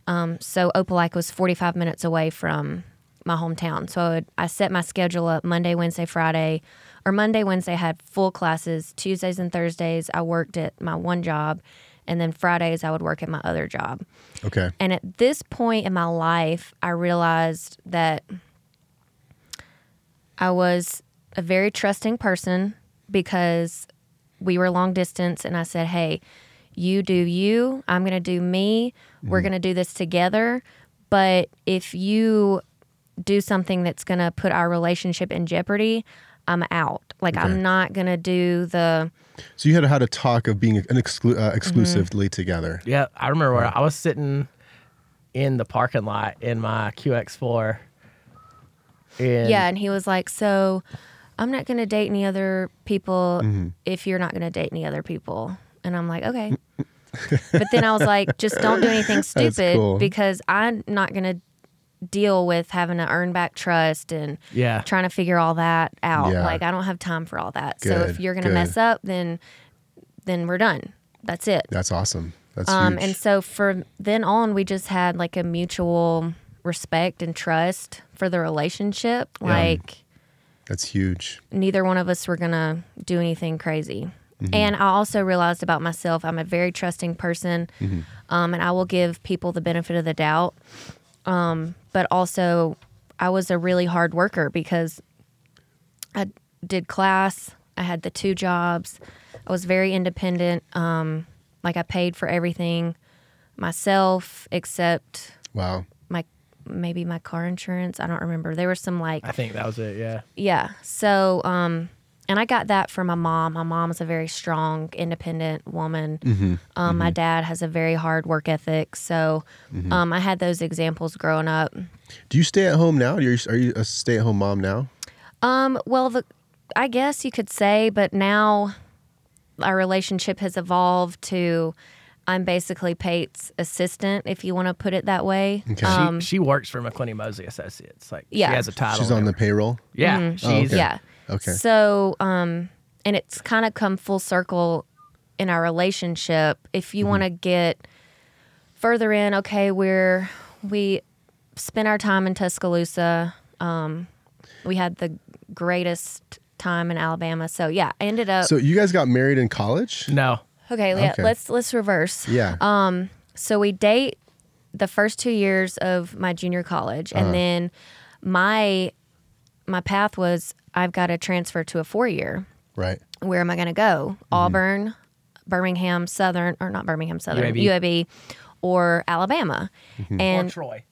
Um, so Opelika was 45 minutes away from my hometown. So I, would, I set my schedule up Monday, Wednesday, Friday, or Monday, Wednesday I had full classes. Tuesdays and Thursdays I worked at my one job, and then Fridays I would work at my other job.
okay.
And at this point in my life, I realized that I was a very trusting person because we were long distance. And I said, hey, you do you, I'm going to do me. We're going to do this together. But if you do something that's going to put our relationship in jeopardy, I'm out. Like,
Okay.
I'm not going to do the.
So you had had a talk of being an exclu-
Mm-hmm.
uh, exclusively together.
Yeah, I remember where I was sitting in the parking lot in my QX4. And
Yeah, and he was like, "So, I'm not going to date any other people
Mm-hmm.
if you're not going to date any other people." And I'm like, "Okay." but then I was like, "Just don't do anything stupid
cool.
because I'm not going to deal with having to earn back trust and
Yeah.
trying to figure all that out.
Yeah.
Like I don't have time for all that. so if you're going to mess up, then then we're done. That's it."
That's awesome. That's
Um,
huge.
and so for then on, we just had like a mutual respect and trust for the relationship. Like
That's huge.
neither one of us were gonna do anything crazy. And I also realized about myself, I'm a very trusting person, um, and I will give people the benefit of the doubt. Um, but also, I was a really hard worker because I did class, I had the two jobs, I was very independent. Um, like I paid for everything myself, except
Wow.
My maybe my car insurance. I don't remember. There was some like
I think that was it. Yeah.
yeah. So, um, and I got that from my mom. My mom's a very strong, independent woman. Um, My dad has a very hard work ethic. So, um, I had those examples growing up.
Do you stay at home now? Are you, are you a stay at home mom now?
Um, well, the I guess you could say, but now our relationship has evolved to I'm basically Pate's assistant, if you want to put it that way.
Okay.
Um,
she, she works for McClenny Moseley Associates. Like
Yeah.
she has a title.
She's on the payroll.
everything. Yeah. She's
okay.
Yeah.
Okay.
So, um, and it's kind of come full circle in our relationship. If
Mm-hmm.
you want to get further in, okay, we're we spent our time in Tuscaloosa. Um, we had the greatest time in Alabama. So yeah, I ended up.
So you guys got married in college?
No.
Okay, yeah,
okay.
let's let's reverse.
Yeah.
Um, so we date the first two years of my junior college,
Uh-huh.
and then my my path was I've got to transfer to a four year.
right.
Where am I going to go?
Mm-hmm.
Auburn, Birmingham Southern, or not Birmingham Southern,
UAB.
UAB, or Alabama. And
Troy.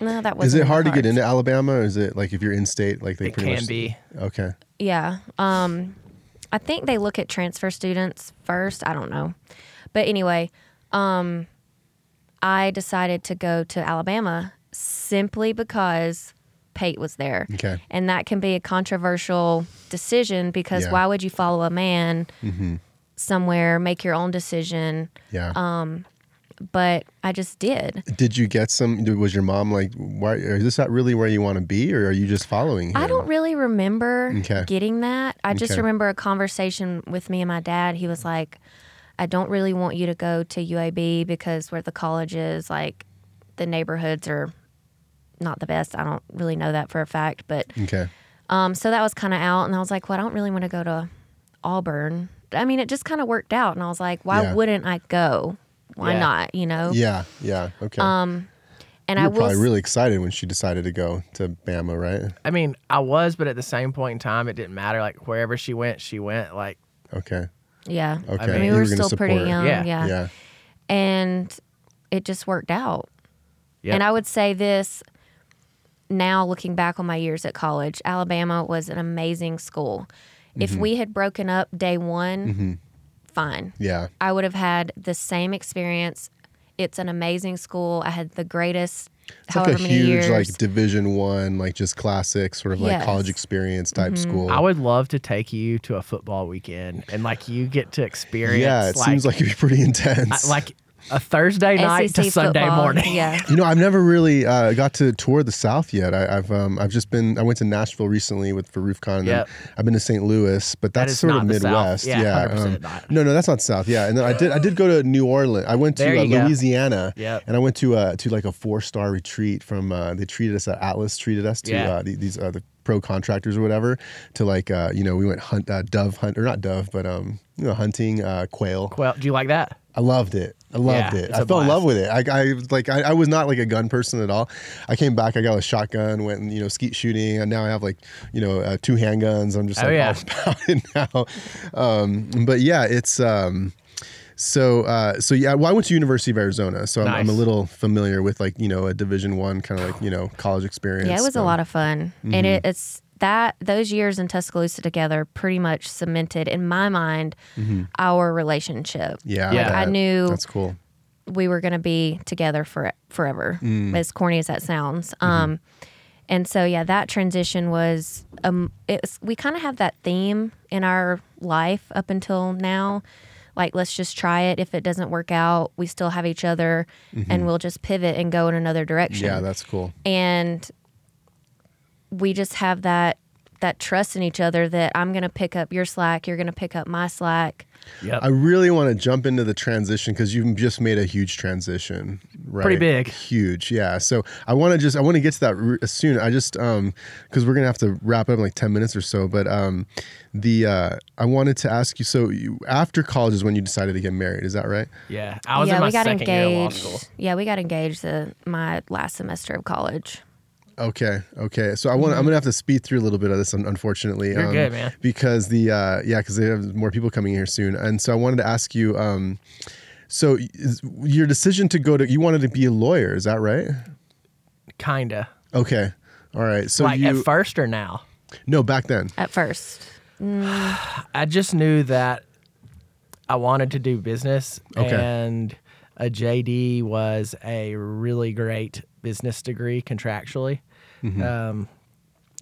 no, that was
Is it hard to get into Alabama? Or is it like if you're in state, like they
It
pretty
can
much
be.
Okay.
Yeah. Um, I think they look at transfer students first. I don't know. But anyway, um, I decided to go to Alabama simply because Pate was there.
Okay.
And that can be a controversial decision because
Yeah.
why would you follow a man somewhere, make your own decision?
Yeah.
Um, But I just did.
Did you get some? Was your mom like, "Why is this not really where you want to be, or are you just following him?"
I don't really remember
Okay.
getting that. I just
Okay.
remember a conversation with me and my dad. He was like, I don't really want you to go to UAB because where the college is, like, the neighborhoods are not the best. I don't really know that for a fact. But
Okay.
um, so that was kind of out. And I was like, well, I don't really want to go to Auburn. I mean, it just kind of worked out. And I was like, why
Yeah.
wouldn't I go? Why
Yeah.
not? You know?
Yeah. Yeah. Okay.
Um, and
you
I
were
will
probably really excited when she decided to go to Bama, right?
I mean, I was, but at the same point in time, it didn't matter. Like wherever she went, she went. Like
Okay.
yeah.
Okay.
I mean, we were
gonna
still pretty
her.
young.
Yeah.
yeah.
Yeah.
and it just worked out.
Yep.
And I would say this now, looking back on my years at college, Alabama was an amazing school. If
Mm-hmm.
we had broken up day one, fine.
Yeah.
I would have had the same experience. It's an amazing school. I had the greatest,
It's
however
like a
many
huge,
years.
like Division One, like just classic, sort of like
Yes. Mm-hmm.
college experience type school.
I would love to take you to a football weekend and like you get to experience.
yeah, it seems like it'd be pretty intense.
I- like a Thursday night to Sunday
football.
morning.
Yeah.
You know, I've never really uh, got to tour the South yet. I, I've um, I've just been. I went to Nashville recently with for RoofCon. And
Yep.
I've been to St. Louis, but that's
is
sort of
not the South.
Midwest.
Yeah,
um,
100% not.
no, no, that's not South. Yeah, and then I did. I did go to New Orleans. I went to uh. Louisiana.
Yep.
And I went to uh, to like a four star retreat from. Uh, they treated us. Uh, Atlas treated us to
Yeah.
uh, these uh, the pro contractors or whatever to like uh, you know we went hunt uh, dove hunt or not dove but um you know hunting uh, quail.
Well, do you like that?
I loved it. I loved
Yeah,
it. I fell in love with it. I, I like I, I was not like a gun person at all. I came back. I got a shotgun. Went and you know skeet shooting, and now I have like you know uh, two handguns. I'm just
Oh,
like
yeah.
all about it now. Um, but yeah, it's um, so uh, so yeah. Well, I went to University of Arizona, so I'm, I'm a little familiar with like you know a Division One kind of like you know college experience.
Yeah, it was a lot of fun,
Mm-hmm.
and it, it's that those years in Tuscaloosa together pretty much cemented in my mind our relationship.
Mm-hmm. Yeah,
Yeah.
I knew
that's cool.
we were going to be together for forever,
Mm.
as corny as that sounds.
Mm-hmm.
Um, and so yeah, that transition was um, it's we kind of have that theme in our life up until now. Like, let's just try it. If it doesn't work out, we still have each other, and we'll just pivot and go in another direction
Mm-hmm. Yeah, that's cool.
and we just have that that trust in each other that I'm going to pick up your slack, you're going to pick up my slack.
Yep.
I really want to jump into the transition because you've just made a huge transition, right?
Pretty big.
huge, yeah. So I want to just I want to get to that re- soon. I just um because we're gonna have to wrap up in like ten minutes or so, but um the uh I wanted to ask you. So you, after college is when you decided to get married, is that right?
yeah, I was
yeah,
in my
we got
second year of law
engaged.
school.
Yeah, we got engaged the, my last semester of college.
Okay, okay. So I want I'm gonna have to speed through a little bit of this, unfortunately.
Mm-hmm.
um,
You're good, man.
Because the uh, yeah, because they have more people coming here soon, and so I wanted to ask you. Um, so your decision to go to you wanted to be a lawyer, is that right?
Kinda.
Okay, all right. So
like
you
at first or now?
no back then.
At first,
I just knew that I wanted to do business,
Okay.
and a JD was a really great business degree contractually,
Mm-hmm.
um,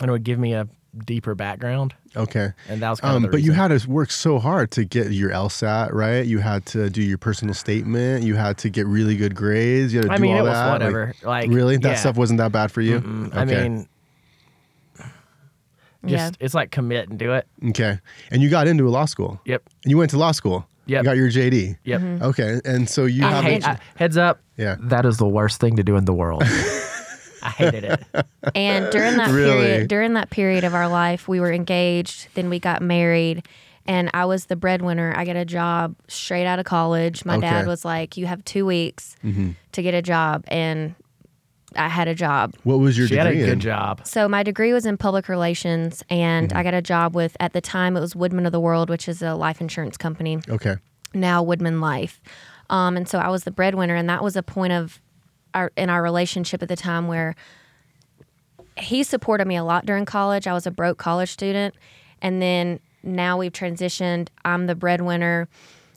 and it would give me a deeper background.
Okay.
And that was kind of
Um,
the
but you had to work so hard to get your LSAT, right? You had to do your personal statement. You had to get really good grades. You had to
I
do
mean,
all
it was
that.
whatever. Like,
really, that
yeah.
stuff wasn't that bad for you.
Mm, I mean, just
Yeah.
it's like commit and do it.
okay. And you got into a law school.
Yep.
And you went to law school.
Yep.
You got your JD.
Yep.
Okay. And so you
I
have
hate, I- heads up.
Yeah.
That is the worst thing to do in the world. I hated it.
and during that
Really?
period, during that period of our life, we were engaged. Then we got married, and I was the breadwinner. I got a job straight out of college. My dad
Okay. Mm-hmm.
was like, "You have two weeks to get a job," and I had a job.
what was your
She had a
degree
good
in?
job.
So my degree was in public relations, and
Mm-hmm.
I got a job with at the time it was Woodmen of the World, which is a life insurance company.
Okay.
now Woodmen Life. Um, and so I was the breadwinner, and that was a point of our in our relationship at the time where he supported me a lot during college. I was a broke college student, and then now we've transitioned. I'm the breadwinner,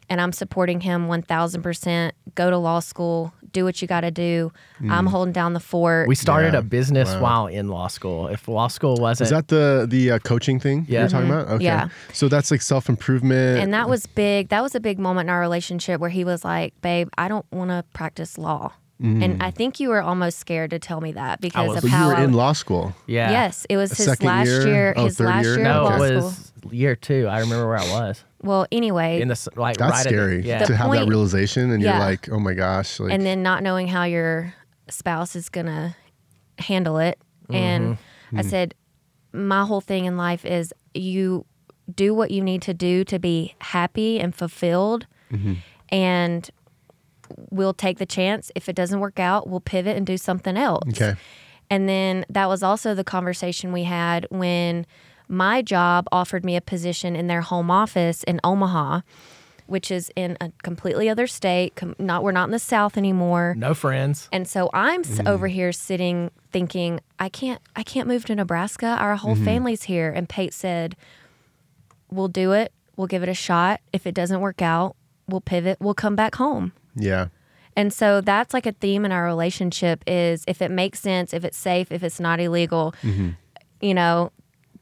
and I'm supporting him one thousand percent. Go to law school, do what you got to do. I'm holding down the fort.
We started
Yeah.
a business
Wow.
while in law school. If law school wasn't
Is that the the uh, coaching thing
Yeah.
you're talking about? Okay.
Yeah.
So that's like self improvement.
and that was big. That was a big moment in our relationship where he was like, "Babe, I don't want to practice law." And mm. I think you were almost scared to tell me that because
was.
of
how you were
I-
in law school.
yeah.
Yes, it was his
second
last
year?
year.
Oh,
his last
year?
year,
No,
of law
it
school.
was year two. I remember where I was
Well, anyway,
in the like
That's
right at the-
scary
yeah.
to have that realization, and you're
Yeah.
like, oh my gosh. Like,
and then not knowing how your spouse is gonna handle it. And mm-hmm. I hmm. said, my whole thing in life is you do what you need to do to be happy and fulfilled, mm-hmm. and we'll take the chance. If it doesn't work out, we'll pivot and do something else.
okay.
And then that was also the conversation we had when my job offered me a position in their home office in Omaha, which is in a completely other state. Com- not we're not in the South anymore.
no friends.
And so I'm s mm-hmm. over here sitting thinking, I can't I can't move to Nebraska. Our whole mm-hmm. family's here. And Pate said, We'll do it. We'll give it a shot. If it doesn't work out, we'll pivot. We'll come back home.
Yeah.
And so that's like a theme in our relationship is if it makes sense, if it's safe, if it's not illegal, you know,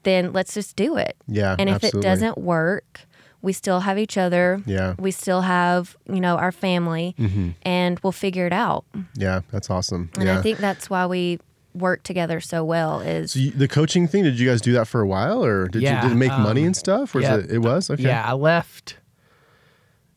then let's just do it.
Yeah,
And if
absolutely.
it doesn't work, we still have each other.
Yeah.
We still have, you know, our family and we'll figure it out.
Yeah. That's awesome.
And
yeah.
I think that's why we work together so well is
so you, the coaching thing, did you guys do that for a while or did
Yeah,
you did it make money
um,
and stuff? Or
yeah,
is it, it was? Okay.
Yeah, I left.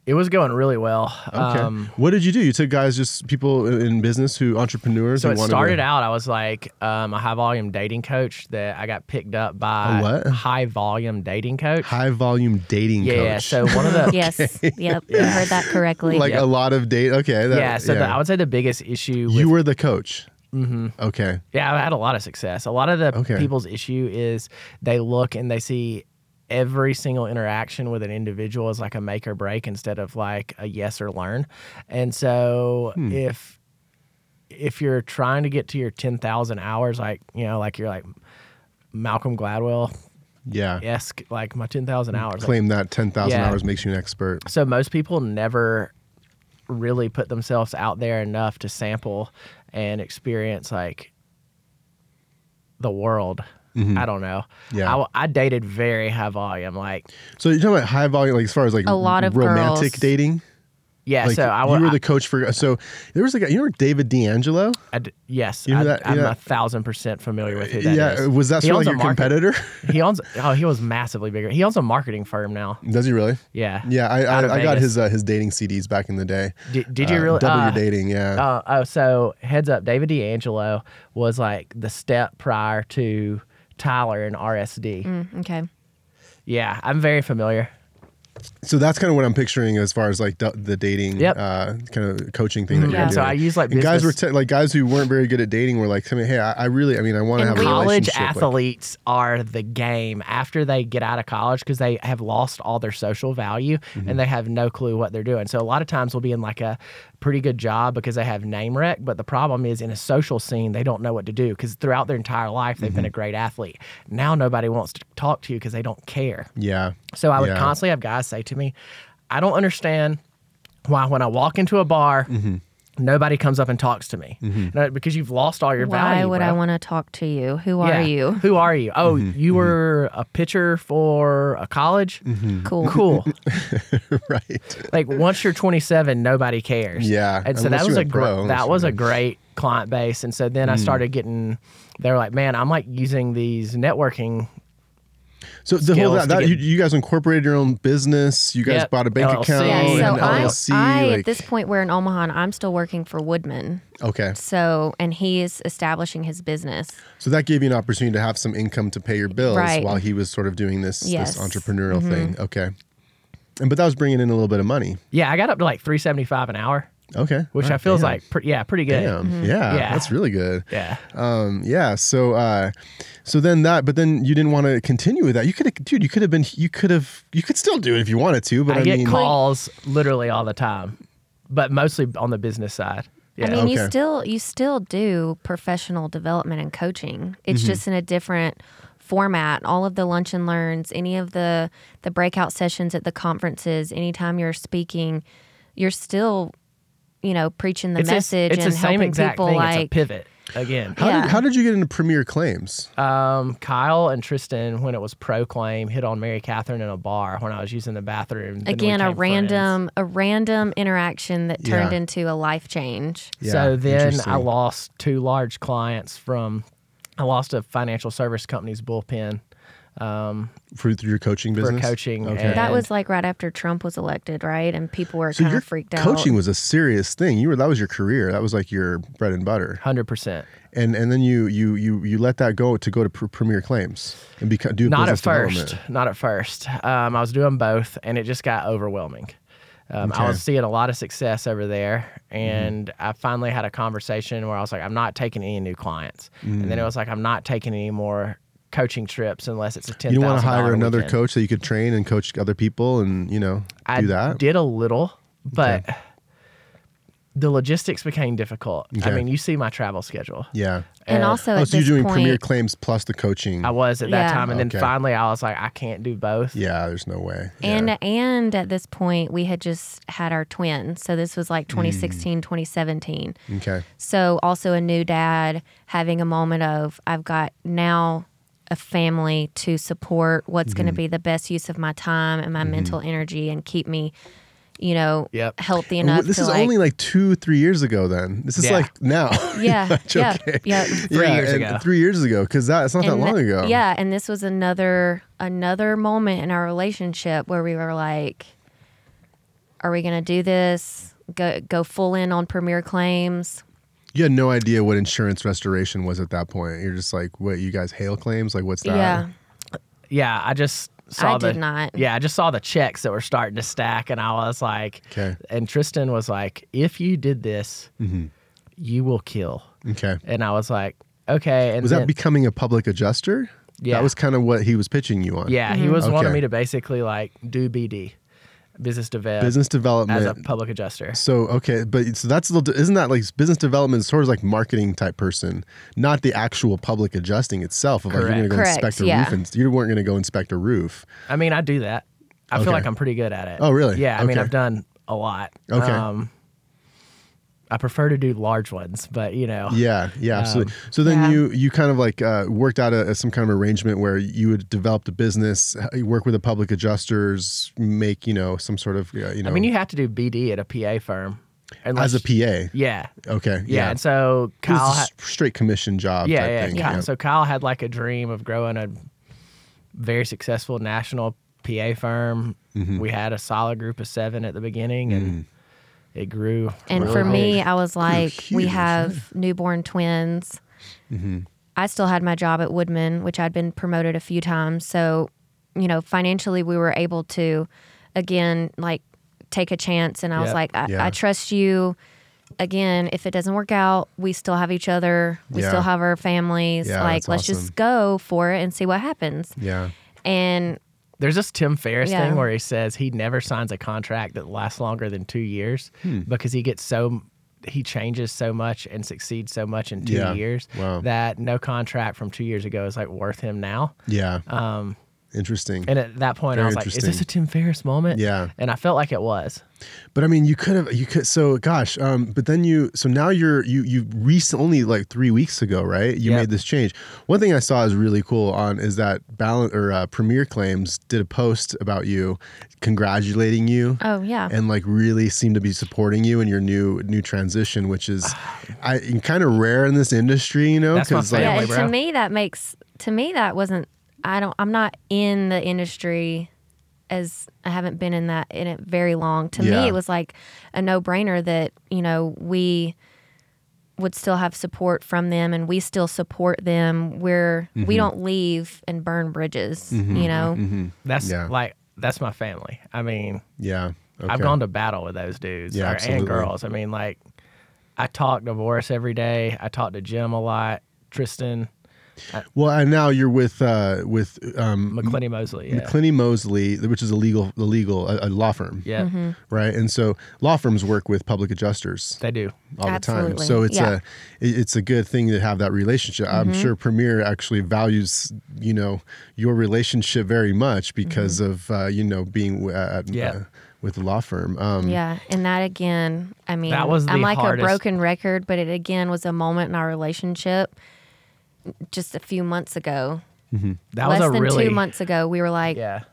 It was going really well.
Okay.
Um,
what did you do? You took guys, just people in business who entrepreneurs.
so
who
it
wanted
started
to,
out. I was like um, a high volume dating coach that I got picked up by
A what?
high volume dating coach.
high volume dating
yeah.
coach.
So one of the
yes. Yep. You heard that correctly.
like
Yeah.
a lot of date. Okay. That,
yeah. So The, I would say the biggest issue. With,
you were the coach. Mm-hmm. Okay.
Yeah, I've had a lot of success. A lot of the
Okay.
people's issue is they look and they see every single interaction with an individual is like a make or break instead of like a yes or learn. And so
Hmm.
if if you're trying to get to your 10,000 hours like, you know, like you're like Malcolm Gladwell
Yeah.
esque, like my 10,000 hours. like-
Claim that 10,000
Yeah.
hours makes you an expert.
so most people never really put themselves out there enough to sample and experience like the world. I don't know.
Mm-hmm. Yeah.
I, I dated very high volume. Like,
So you're talking about high volume, like as far as like
A lot of
romantic
girls.
dating.
yeah.
Like
so I
you
would.
were the coach for. So there was a guy. You know David D'Angelo?
I d- yes,
You know
I,
that-
I'm
yeah.
a thousand percent familiar with who that
yeah.
is.
Was that sort of like your
market-
competitor?
He owns. Oh, he was massively bigger. He owns a marketing firm now.
Does he really?
Yeah.
Yeah, I I, I got his uh, his dating CDs back in the day.
Did, did you
Uh,
really?
double
uh,
your dating? Yeah.
Uh, oh, so heads up, David D'Angelo was like the step prior to Tyler and RSD.
Mm, okay.
Yeah, I'm very familiar.
so that's kind of what I'm picturing as far as like the, the dating,
Yep.
uh, kind of coaching thing that
Mhm.
you're
Yeah.
doing.
So I use like
and guys were
business-
te- like guys who weren't very good at dating were like, I mean, hey, I, I really, I mean, I want to
And
have a
we-
college
relationship. like-
athletes are the game after they get out of college because they have lost all their social value
Mm-hmm.
and they have no clue what they're doing. So a lot of times we'll be in like a pretty good job because they have name rec, but the problem is in a social scene they don't know what to do because throughout their entire life they've been
Mm-hmm.
a great athlete. Now nobody wants to talk to you because they don't care.
yeah.
So I would
Yeah.
constantly have guys say to me, I don't understand why when I walk into a bar,
Mm-hmm.
Nobody comes up and talks to me. No, because you've lost all your
Why
value.
Why would
bro.
I want to talk to you? Who are
Yeah.
you?
Who are you? Oh,
Mm-hmm.
you were a pitcher for a college?
Cool.
Cool.
right.
like once you're 27, nobody cares.
Yeah,
And so that was a
pro,
gr- that was a great client base. And so then I
Mm.
started getting. They're like, man, I'm like using these networking.
So the whole that, that
get-
you, you guys incorporated your own business. You guys
Yep,
bought a bank
LLC.
account
Yeah, so
and
I,
LLC.
I
like,
at this point we're in Omaha and I'm still working for Woodmen.
okay,
So and he is establishing his business.
so that gave you an opportunity to have some income to pay your bills
Right.
while he was sort of doing this
Yes.
this entrepreneurial mm-hmm. thing. Okay, and but that was bringing in a little bit of money.
Yeah, I got up to like 375 an hour.
Okay.
which I feels
damn.
like pre- yeah, pretty good.
Damn. Yeah,
Yeah.
That's really good.
Yeah.
Um, yeah. So, uh, so then that, but then you didn't want to continue with that. You could have, dude, you could have been, you could have, you could still do it if you wanted to, but I,
I, get
mean,
calls literally all the time, but mostly on the business side. Yeah.
I mean, you still you still do professional development and coaching. It's
Mm-hmm.
just in a different format. All of the lunch and learns, any of the the breakout sessions at the conferences, anytime you're speaking, you're still, you know, preaching the
it's, a-
message
it's
and
the same
helping
exact
people
thing. it's a
like
pivot again.
how
Yeah.
did, how did you get into Premier Claims?
Um, Kyle and Tristan, when it was Proclaim, hit on Mary Catherine in a bar when I was using the bathroom. Then we
again a
became friends.
random a random interaction that turned
Yeah.
into a life change.
Yeah,
so then I lost two large clients from. I lost a financial service company's bullpen um,
for through your coaching
for
business.
coaching.
Okay.
That was like right after Trump was elected, right? And people were
so
kind
your
of freaked out.
coaching was a serious thing. You were that was your career. That was like your bread and butter.
hundred percent.
And and then you you you you let that go to go to pr- Premier Claims and become do
Not at first. Not at first. Um, I was doing both, and it just got overwhelming. Um,
Okay.
I was seeing a lot of success over there, and I finally had a conversation where I was like, "I'm not taking any new clients," and then it was like, "I'm not taking any more coaching trips unless it's a ten
You want to hire another
weekend.
coach that you could train and coach other people and you know
I
do that.
did a little, but the logistics became difficult.
Okay.
I mean, you see my travel schedule.
Yeah.
and
Uh,
also
Oh,
at
so you're doing
point,
Premier Claims plus the coaching.
I was at that
Yeah.
time, and then finally I was like, I can't do both.
yeah, there's no way.
And
yeah.
and at this point we had just had our twin. So this was
Mm.
like 2016, 2017.
okay.
So also a new dad having a moment of I've got now a family to support what's going to
Mm-hmm.
be the best use of my time and my mental energy and keep me, you know,
Yep.
healthy enough
this
to
is
like
only like two, three years ago. Then this is
Yeah.
like now.
yeah, yeah,
okay.
yeah.
Three
Yeah,
years
and
ago.
Three years ago, because that it's not that
And
long
th-
ago.
Yeah, and this was another another moment in our relationship where we were like, "Are we going to do this? Go go full in on Premier Claims?"
You had no idea what insurance restoration was at that point. You're just like, what? You guys hail claims? Like, what's that?
Yeah,
Yeah, I just saw
I
the
did not.
Yeah, I just saw the checks that were starting to stack, and I was like,
Okay.
And Tristan was like, "If you did this,
Mm-hmm.
you will kill."
Okay.
And I was like, "Okay." And
Was
then,
that becoming a public adjuster?
Yeah.
That was kind of what he was pitching you on.
Yeah, he was wanting me to basically like do BD, business development,
Business development.
as a public adjuster.
So okay, but so that's a little. Isn't that like business development? Sort of like marketing type person, not the actual public adjusting itself. Of like you're going to go
Correct.
inspect a
Yeah.
roof, and you weren't going to go inspect a roof.
I mean, I do that. I
Okay.
feel like I'm pretty good at it.
Oh, really?
Yeah. I mean, I've done a lot.
Okay.
Um, I prefer to do large ones, but you know.
Yeah, yeah, absolutely. so then
Yeah.
you you kind of like uh, worked out a, some kind of arrangement where you would develop a business, uh, work with the public adjusters, make you know some sort of uh, you know
I mean, you have to do BD at a PA firm.
as a PA.
Yeah.
Okay,
Yeah.
yeah.
And so
It was
Kyle.
a
ha-
straight commission job.
yeah,
type
yeah,
thing.
Kyle- So Kyle had like a dream of growing a very successful national PA firm.
Mm-hmm.
We had a solid group of seven at the beginning, and it grew.
and
really
for me,
big.
I was like, "We
huge,
have newborn twins."
Mm-hmm.
I still had my job at Woodmen, which I'd been promoted a few times. So, you know, financially, we were able to, again, like take a chance. And I was like, I,
Yeah.
I trust you. Again, if it doesn't work out, we still have each other. We
Yeah.
still have our families.
Yeah,
like, let's
awesome.
just go for it and see what happens.
Yeah.
And
There's this Tim Ferriss
Yeah.
thing where he says he never signs a contract that lasts longer than two years
Hmm.
because he gets so he changes so much and succeeds so much in two
Yeah.
years
Wow.
that no contract from two years ago is like worth him now.
Yeah.
Um,
Interesting.
and at that point,
Very
I was like, "Is this a Tim Ferriss moment?"
Yeah.
and I felt like it was.
But I mean, you could have, you could, so gosh, um, but then you, so now you're, you, you recently, only like three weeks ago, right? You
Yeah.
made this change. One thing I saw is really cool on is that Balance or uh, Premier Claims did a post about you, congratulating you.
oh, yeah.
And like really seem to be supporting you in your new new transition, which is I kind of rare in this industry, you know,
That's my
like
yeah,
bro.
to me that makes to me that wasn't I don't I'm not in the industry as I haven't been in that in it very long. To
Yeah.
me it was like a no-brainer that, you know, we would still have support from them and we still support them. We're
Mm-hmm.
we don't leave and burn bridges, you know.
That's
Yeah.
like that's my family. I mean,
yeah,
I've gone to battle with those dudes
Yeah,
or- and girls. I mean, like, I talk to Boris every day. I talk to Jim a lot. Tristan,
Well, and now you're with uh, with um,
McClenny Moseley. Yeah.
McClinney Moseley, which is a legal, a legal, a, a law firm,
yeah,
Mm-hmm.
right? And so law firms work with public adjusters
they do.
all the time. So it's
yeah.
a it's a good thing to have that relationship. I'm
Mm-hmm.
sure Premier actually values you know your relationship very much because of uh, you know being w- at,
Yeah.
uh, with the law firm. Um,
Yeah, and that again, I mean,
That was
I'm like
hardest-
a broken record, but it again was a moment in our relationship just a few months ago. Mm-hmm.
That
Less
was a
than
really
two months ago, we were like,
yeah.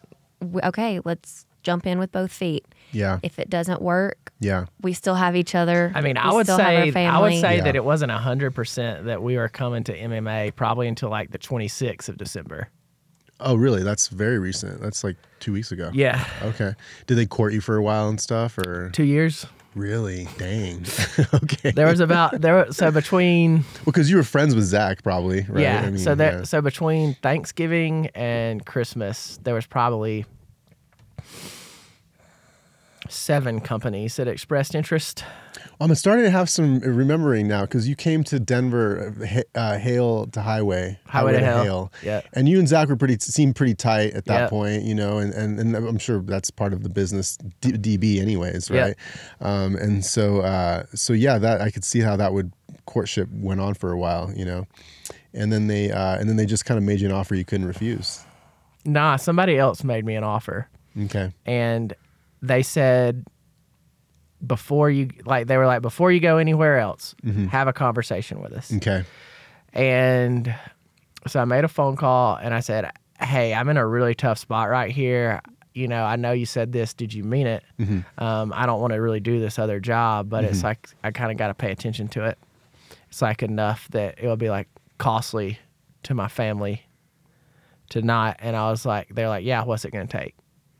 okay, let's jump in with both feet.
yeah,
If it doesn't work,
yeah.
we still have each other.
I mean,
We
I would
still have our
say I would say
Yeah.
that it wasn't hundred percent that we were coming to MMA probably until like the 26th of December.
Oh, really? That's very recent. That's like two weeks ago.
Yeah,
Okay. Did they court you for a while and stuff, or
two years.
Really? Dang. okay.
There was about there. were- So between
Because you were friends with Zach, probably, right?
yeah,
I mean,
so there
yeah.
so between Thanksgiving and Christmas, there was probably seven companies that expressed interest.
I'm starting to have some remembering now because you came to Denver, uh, uh, Hail to Highway,
Highway to Hail. Yeah.
and you and Zach were pretty seemed pretty tight at that
Yeah.
point, you know, and, and and I'm sure that's part of the business D- DB, anyways, right? Um, and so uh, so yeah, that I could see how that would courtship went on for a while, you know, and then they uh, and then they just kind of made you an offer you couldn't refuse.
Nah, somebody else made me an offer.
Okay.
and they said before you like they were like before you go anywhere else mm-hmm. have a conversation with us.
Okay.
and so i made a phone call and i said hey i'm in a really tough spot right here. You know i know you said this. Did you mean it? Mm-hmm. Um, i don't want to really do this other job but it's mm-hmm. like i kind of got to pay attention to it. It's like enough that it will be like costly to my family to not. And i was like they're like yeah what's it going to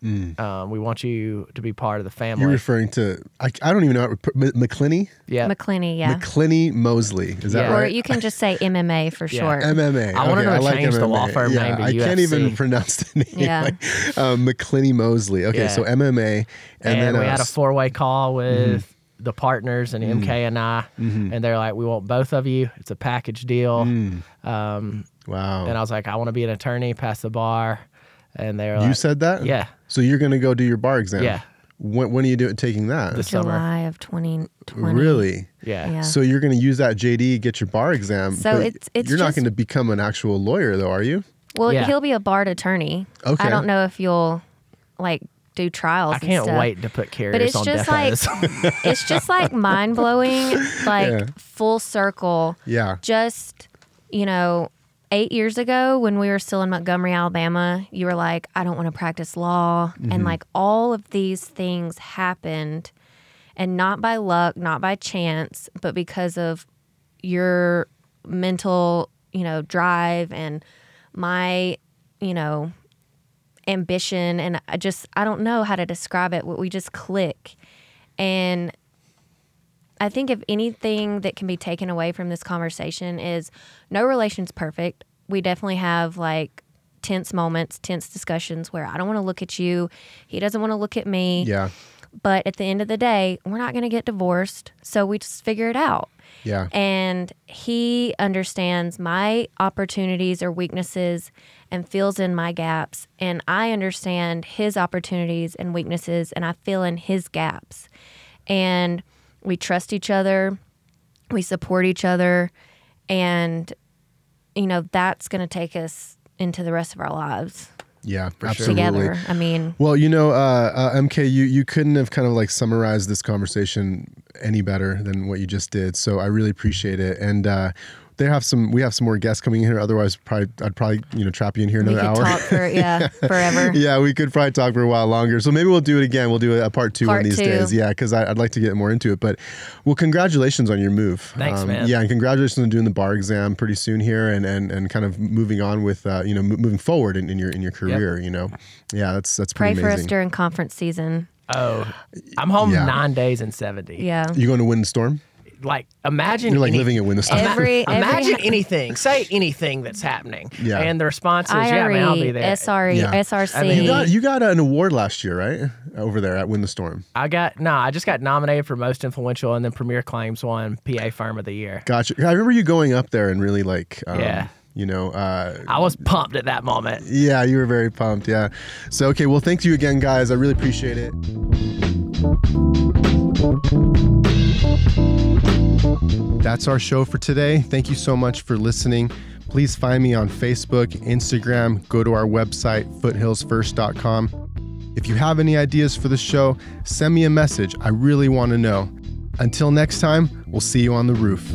take um, we want you to be part of the family.
You're referring to I, I don't even know how to M- McClinney,
yeah.
McClinney, yeah.
McClinney Moseley. Is that
Yeah.
Or you can just say MMA for
Yeah.
short.
MMA.
I wanted
okay,
to
like
change the law firm
yeah,
name to
I can't even pronounce the name.
Yeah.
like, um, McClinney Moseley. Okay,
Yeah.
so MMA, and,
and
then
we
uh,
had a
s-
four way call with the partners and MK and I, and they're like, "We want both of you. It's a package deal." Um,
Wow.
and I was like, "I want to be an attorney, pass the bar," and they were
you
like,
said that?
"Yeah,
So you're going to go do your bar exam?
Yeah.
When, when are you doing taking that?
This summer.
July of 2020.
really?
yeah."
Yeah.
So you're going to use that JD get your bar exam?
So
but
it's- it's
you're not
just-
going to become an actual lawyer, though, are you?
Well,
Yeah.
he'll be a barred attorney.
Okay.
I don't know if you'll like do trials.
I
and
can't
stuff.
wait to put
But
carriers
it's
on
just
death
like
rows.
it's just like mind blowing, like
Yeah.
full circle.
Yeah.
Just you know, eight years ago when we were still in Montgomery, Alabama, you were like, I don't want to practice law, and mm-hmm. like all of these things happened, and not by luck, not by chance, but because of your mental, you know, drive and my, you know, ambition and I just I don't know how to describe it. We just click. And I think if anything that can be taken away from this conversation is no relation's perfect. We definitely have like tense moments, tense discussions where I don't want to look at you, he doesn't want to look at me.
Yeah.
But at the end of the day, we're not going to get divorced, so we just figure it out
Yeah.
and he understands my opportunities or weaknesses and fills in my gaps and i understand his opportunities and weaknesses and i fill in his gaps and we trust each other we support each other and you know that's going to take us into the rest of our lives
Yeah.
sure.
absolutely.
together i mean
Well, you know, uh, uh, MK, you you couldn't have kind of like summarized this conversation any better than what you just did. So I really appreciate it. And uh, they have some, we have some more guests coming in here. Otherwise, probably I'd probably you know trap you in here
we
another
could
hour.
talk for yeah forever
yeah, we could probably talk for a while longer. So maybe we'll do it again. We'll do a, a part two one
Part
of these
two.
days. Yeah, because I'd like to get more into it. But well, congratulations on your move. Um,
Thanks, man.
Yeah, and congratulations on doing the bar exam pretty soon here, and and and kind of moving on with uh, you know mo- moving forward in, in your in your career. You know, yeah, that's that's pretty
pray
pretty
for us during conference season
oh, I'm home
Yeah.
nine days and seventy.
yeah
you going to win the storm?
Like imagine
You're like
any-
living it when the stuff.
Every-
imagine
every-
anything. Say anything that's happening.
Yeah.
And the response is, yeah, man, I'll be there.
SRE,
Yeah.
SRC.
I mean,
you got you got an award last year, right? Over there at Win the Storm.
I got no, I just got nominated for most influential, and then Premier Claims won PA Firm of the Year.
Gotcha. I remember you going up there and really like, um,
Yeah.
you know, uh,
I was pumped at that moment.
yeah, you were very pumped. Yeah. So okay, well, thank you again, guys. I really appreciate it. That's our show for today. Thank you so much for listening. Please find me on Facebook, Instagram, go to our website, foothillsfirst.com. If you have any ideas for the show, send me a message. I really want to know. Until next time, we'll see you on the roof.